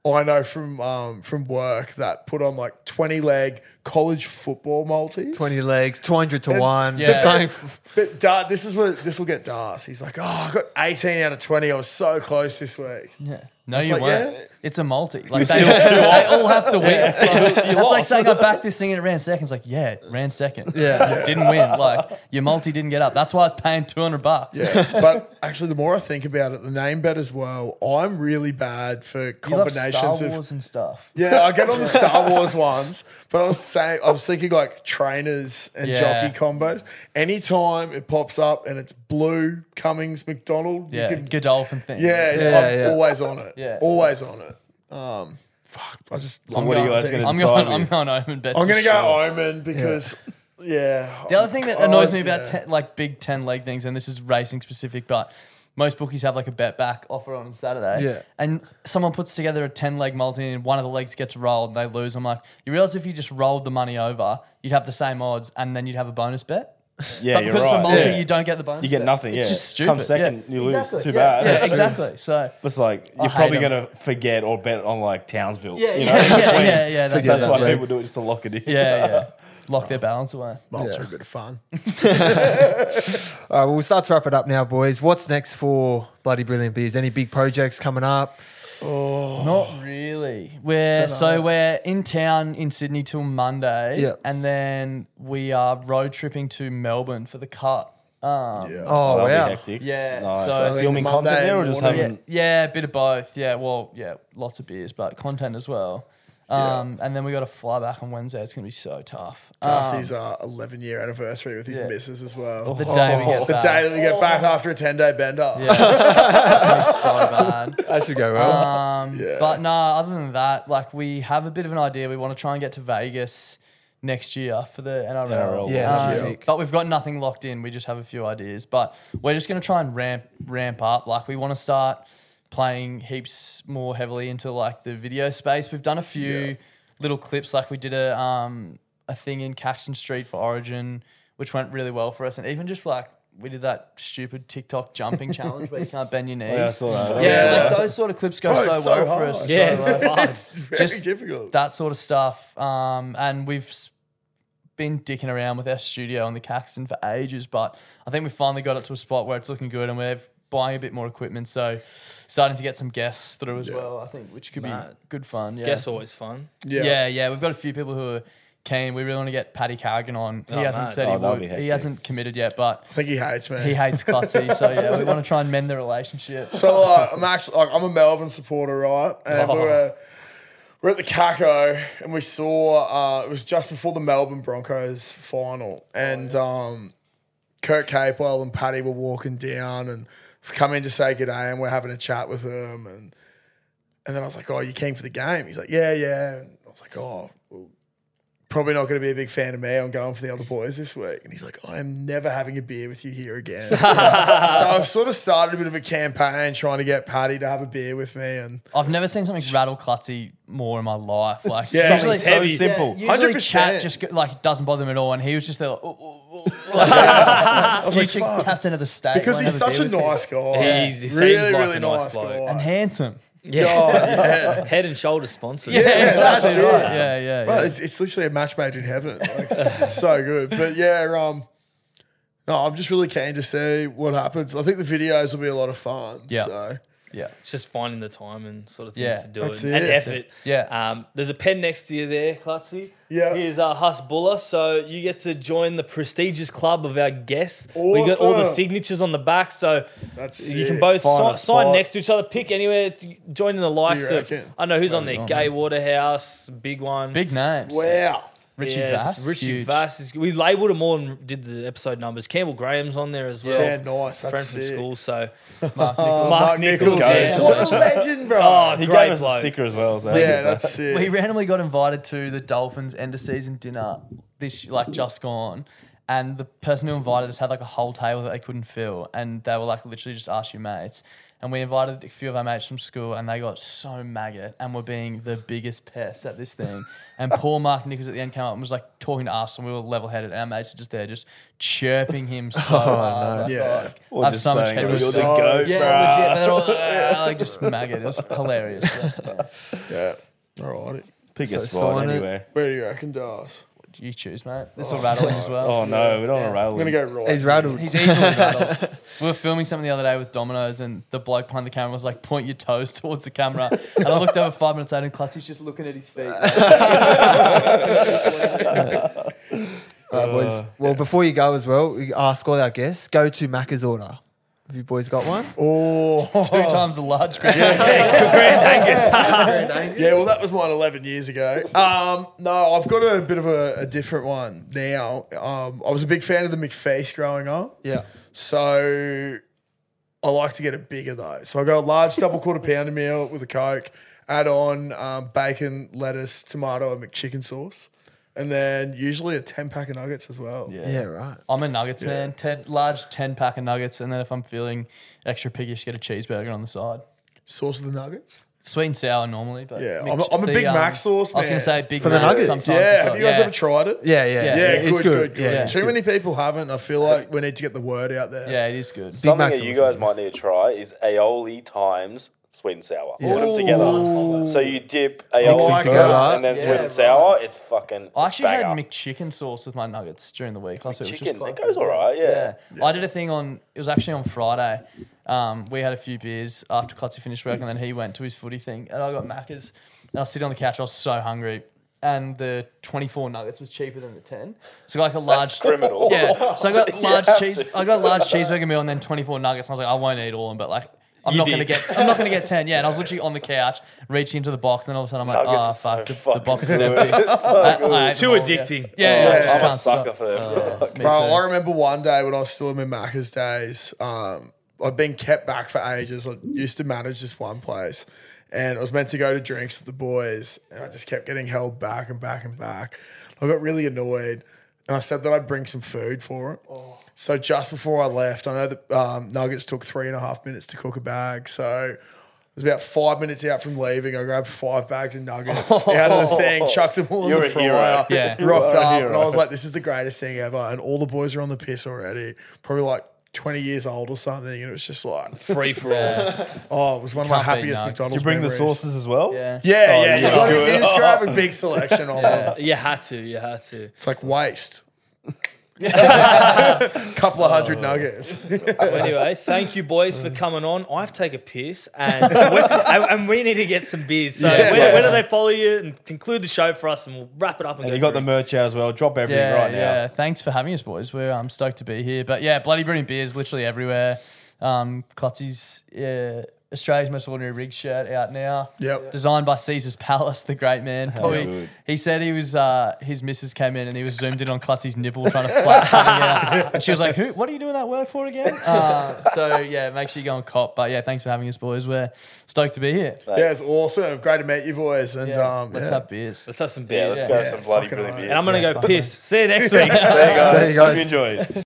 I know from um, from work that put on like twenty leg college football multis. 20 legs, 200 to 1. Yeah. Just saying. But Dar- this is what this will get Dars. He's like, oh, I got 18 out of 20. I was so close this week. Yeah. No, It's you like, weren't. yeah. It's a multi. Like they, they all have to win. Like, that's like saying I backed this thing and it ran second. It's like, yeah, it ran second. Yeah. Didn't win. Like your multi didn't get up. That's why it's paying two hundred bucks. Yeah. but actually, the more I think about it, the name bet as well, I'm really bad for You love combinations Star of. Wars and stuff. Yeah, I get on the Star Wars ones, but I was saying, I was thinking like trainers and Yeah. jockey combos. Anytime it pops up and it's blue Cummings McDonald, Yeah, you can, Godolphin thing. yeah, Yeah, I'm yeah. always on it. Yeah. always on it. Um, fuck, I just. So what are you guys team. gonna I'm decide going. I'm going omen bets. I'm gonna sure. go Omen because, yeah. The other thing that annoys me about yeah. ten, like big ten leg things, and this is racing specific, but most bookies have like a bet back offer on Saturday. Yeah. And someone puts together a ten leg multi, and one of the legs gets rolled, and they lose. I'm like, you realize if you just rolled the money over, you'd have the same odds, and then you'd have a bonus bet. Yeah, but you're because it's a right. multi, Yeah. you don't get the bonus. You get bet. nothing. It's yeah, just stupid. Come second, yeah. you lose. Exactly. Too yeah. bad. Yeah, That's true. exactly. So It's like you're hate probably 'em. gonna forget or bet on like Townsville. yeah, you yeah, know? yeah, yeah, yeah, yeah. That's, That's that why people do it just to lock it in. yeah, yeah. Lock their balance away. Malts Yeah. a bit of fun. All right, uh, well, we'll start to wrap it up now, boys. What's next for Bloody Brilliant Beers? Any big projects coming up? Not really. We're so we're in town in Sydney till Monday, Yep. and then we are road tripping to Melbourne for the cut. Um, Yeah. Oh, That'll be wow. hectic. Yeah, Nice. so- I think filming Monday content there or just morning- yeah, having. yeah, a bit of both. Yeah, well, yeah, lots of beers, but content as well. Um, and then we got to fly back on Wednesday. It's gonna be so tough. Um, Darcy's uh, 11 year anniversary with his yeah. missus as well. the day we get The back. day that we get back after a 10 day bender. Yeah. it's gonna be so bad. That should go well. Um, Yeah. But nah, other than that, like we have a bit of an idea. We want to try and get to Vegas next year for the NRL. NRL. Yeah, that'd be Um, sick. But we've got nothing locked in. We just have a few ideas. But we're just going to try and ramp ramp up. Like we want to start playing heaps more heavily into like the video space. We've done a few Yeah. little clips. Like we did a um a thing in Caxton Street for Origin, which went really well for us. And even just like we did that stupid TikTok jumping challenge where you can't bend your knees. Yeah, I saw that. Yeah, Yeah. like those sort of clips go Bro, so, it's well so for us. Yeah, So, it's hard. Very Just difficult. that sort of stuff. Um, and we've been dicking around with our studio on the Caxton for ages, but I think we finally got it to a spot where it's looking good, and we're buying a bit more equipment. So starting to get some guests through as well. I think, which could Mad. be good fun. Yeah. Guess always fun. yeah. yeah, yeah. We've got a few people who are keen. We really want to get Paddy Carrigan on. He Oh, hasn't mad. said Oh, he that'd would. He hectic. hasn't committed yet, but I think he hates me. he hates Clutzy. so yeah, we want to try and mend the relationship. So like, I'm actually like I'm a Melbourne supporter, right? And we Oh. were we're at the Caco and we saw uh, it was just before the Melbourne Broncos final, and um, Kurt Capewell and Paddy were walking down and come in to say good day, and we're having a chat with him. and and then I was like, oh, you came for the game? He's like, yeah, yeah. And I was like, oh. Well, Probably not going to be a big fan of me. I'm going for the other boys this week. And he's like, I am never having a beer with you here again. so I've sort of started a bit of a campaign trying to get Paddy to have a beer with me. And I've never seen something rattle Clutzy more in my life. Like Yeah, usually, it's so heavy. simple. Yeah, usually 100%. chat just go- like doesn't bother him at all, and he was just there. Like, "Oh, oh, oh," I was like, fuck. captain of the state Because he's such a beer with you. nice guy. He's- he seems really, like really nice nice bloke. guy. and handsome. Yeah. God, yeah. Head and shoulders sponsored. Yeah, that's it. Yeah, yeah, But yeah. it's, it's literally a match made in heaven. Like, so good. But yeah, um, no, I'm just really keen to see what happens. I think the videos will be a lot of fun. Yeah. So yeah. It's just finding the time and sort of things Yeah, to do that's it, it. and That's effort. Yeah. Um, there's a pen next to you there, Clutzy. Yeah. Here's uh, Hasbulla. So you get to join the prestigious club of our guests. We got all the signatures on the back, so That's you can both si- sign next to each other. Pick anywhere. To join in the likes of. reckon? I know who's on there. on, Gay Waterhouse, big one. Big names. wow. Richie Yes, Vass. Richie huge. Vass. Is, we labelled them all and did the episode numbers. Campbell Graham's on there as well. Yeah, nice. That's Friend from sick. school. So Mark Nicholls. Oh, Mark Nicholls, yeah. What a legend, bro. Oh, He great gave us bloke. a sticker as well. So yeah, uh, that's sick. We randomly got invited to the Dolphins end of season dinner this like just gone. And the person who invited us had like a whole table that they couldn't fill. And they were like literally just ask your mates. And we invited a few of our mates from school and they got so maggot and were being the biggest pests at this thing. And poor Mark Nicholls at the end came up and was like talking to us and we were level headed. And our mates are just there just chirping him so hard. Like, Yeah. like, Or I have just so much saying, head "You're the was goat, Yeah, bruh." legit. They're all uh, like just maggot. It was hilarious. Yeah. yeah. All right. Pick So a spot sign it. anywhere. Where do you reckon, Das? You choose, mate. This will oh. rattle him as well. Oh no, we don't want to rattle. I'm going to him. go right. He's rattled. He's easily rattled. We were filming something the other day with Dominoes, and the bloke behind the camera was like, "Point your toes towards the camera." And I looked over five minutes later, and Clutzy's just looking at his feet. All right, boys. Well, before you go as well, we ask all our guests go to Macca's order. Have you boys got one? Oh, Two times a large. Grand angus. Yeah, well, that was mine 11 years ago. Um, no, I've got a bit of a, a different one now. Um, I was a big fan of the McFeast growing up. Yeah. So I like to get it bigger though. So I go a large double quarter pounder meal with a Coke, add on um, bacon, lettuce, tomato, and McChicken sauce. And then usually a 10 pack of nuggets as well. Yeah. Yeah, right. I'm a nuggets man. Ten, large ten pack of nuggets, and then if I'm feeling extra piggish, get a cheeseburger on the side. Sauce of the nuggets? Sweet and sour normally, but Yeah, Mc- I'm a- I'm a the, big um, Mac sauce I was man. gonna say big For the Mac nuggets? sometimes Yeah, as have you guys Yeah. ever tried it? Yeah, yeah. Yeah, Yeah, it's good, good. good, good. Yeah. Too many people haven't. I feel like we need to get the word out there. Yeah, it is good. Something Mac that you sauce, guys might need to try is aioli times sweet and sour. Put them together. So you dip aioli Mix it first together. and then Yeah, sweet and sour. It's fucking. I actually had banger. McChicken sauce with my nuggets during the week last week. which was Chicken. quite It goes all right. Yeah. Yeah. I did a thing on, it was actually on Friday. Um, we had a few beers after Clutzy finished work, and then he went to his footy thing. And I got Macca's. And I was sitting on the couch, I was so hungry. And the 24 nuggets was cheaper than the 10. So I got like a large. That's criminal. Yeah. So I got You large have cheese. I got a large cheeseburger meal and then 24 nuggets. And I was like, I won't eat all of them, but like I'm You not gonna get. I'm not gonna get ten. Yeah, and I was literally on the couch, reaching into the box, and then all of a sudden I'm like, Nuggets oh are so fuck, the, the fucking box is good. empty. It's so I- good. I ate Too them all, addicting. Yeah, yeah, Yeah. I just I'm a can't sucker stop. for them. bro. Me Bro, too. I remember one day when I was still in my Macca's days, um, I'd been kept back for ages. I used to manage this one place and I was meant to go to drinks with the boys and I just kept getting held back and back and back. I got really annoyed and I said that I'd bring some food for it. So just before I left, I know that um, Nuggets took three and a half minutes to cook a bag. So it was about five minutes out from leaving. I grabbed five bags of nuggets out of the thing, chucked them all in You're the a fryer, hero. Yeah. rocked You are up, and I was like, "This is the greatest thing ever." And all the boys are on the piss already, probably like twenty years old or something, and it was just like, Free for all. Oh, it was one of my Can't beat happiest nugs. McDonald's. Did you bring the memories. sauces as well? yeah. Yeah, Oh, yeah, you you, got do it. it. you just grab a big selection of them. You had to. You had to. It's like waste. Couple of hundred nuggets. Anyway, thank you, boys, for coming on. I have to take a piss, and, we, and, and we need to get some beers. So, Yeah. where, where do they follow you? And conclude the show for us, and we'll wrap it up. And, And go you got the drink. merch out as well. Drop everything Yeah, right now. yeah. Thanks for having us, boys. We're um, stoked to be here. But yeah, Bloody Brilliant Beers literally everywhere. Um, Clutzy's yeah, Australia's Most Ordinary Rig shirt out now. Yep. Designed by Caesar's Palace, the great man. Probably, good. he said he was uh, his missus came in and he was zoomed in on Clutzy's nipple trying to flat something out. And she was like, Who what are you doing that work for again? Uh, so yeah, make sure you go and cop. But yeah, thanks for having us, boys. We're stoked to be here. yeah, it's awesome. Great to meet you boys. And Yeah, um, let's yeah. have beers. Let's have some Yeah, beers. let's go Yeah, some bloody fucking brilliant beers. And I'm going to go piss. See you next week. See you guys. See you Hope you enjoyed.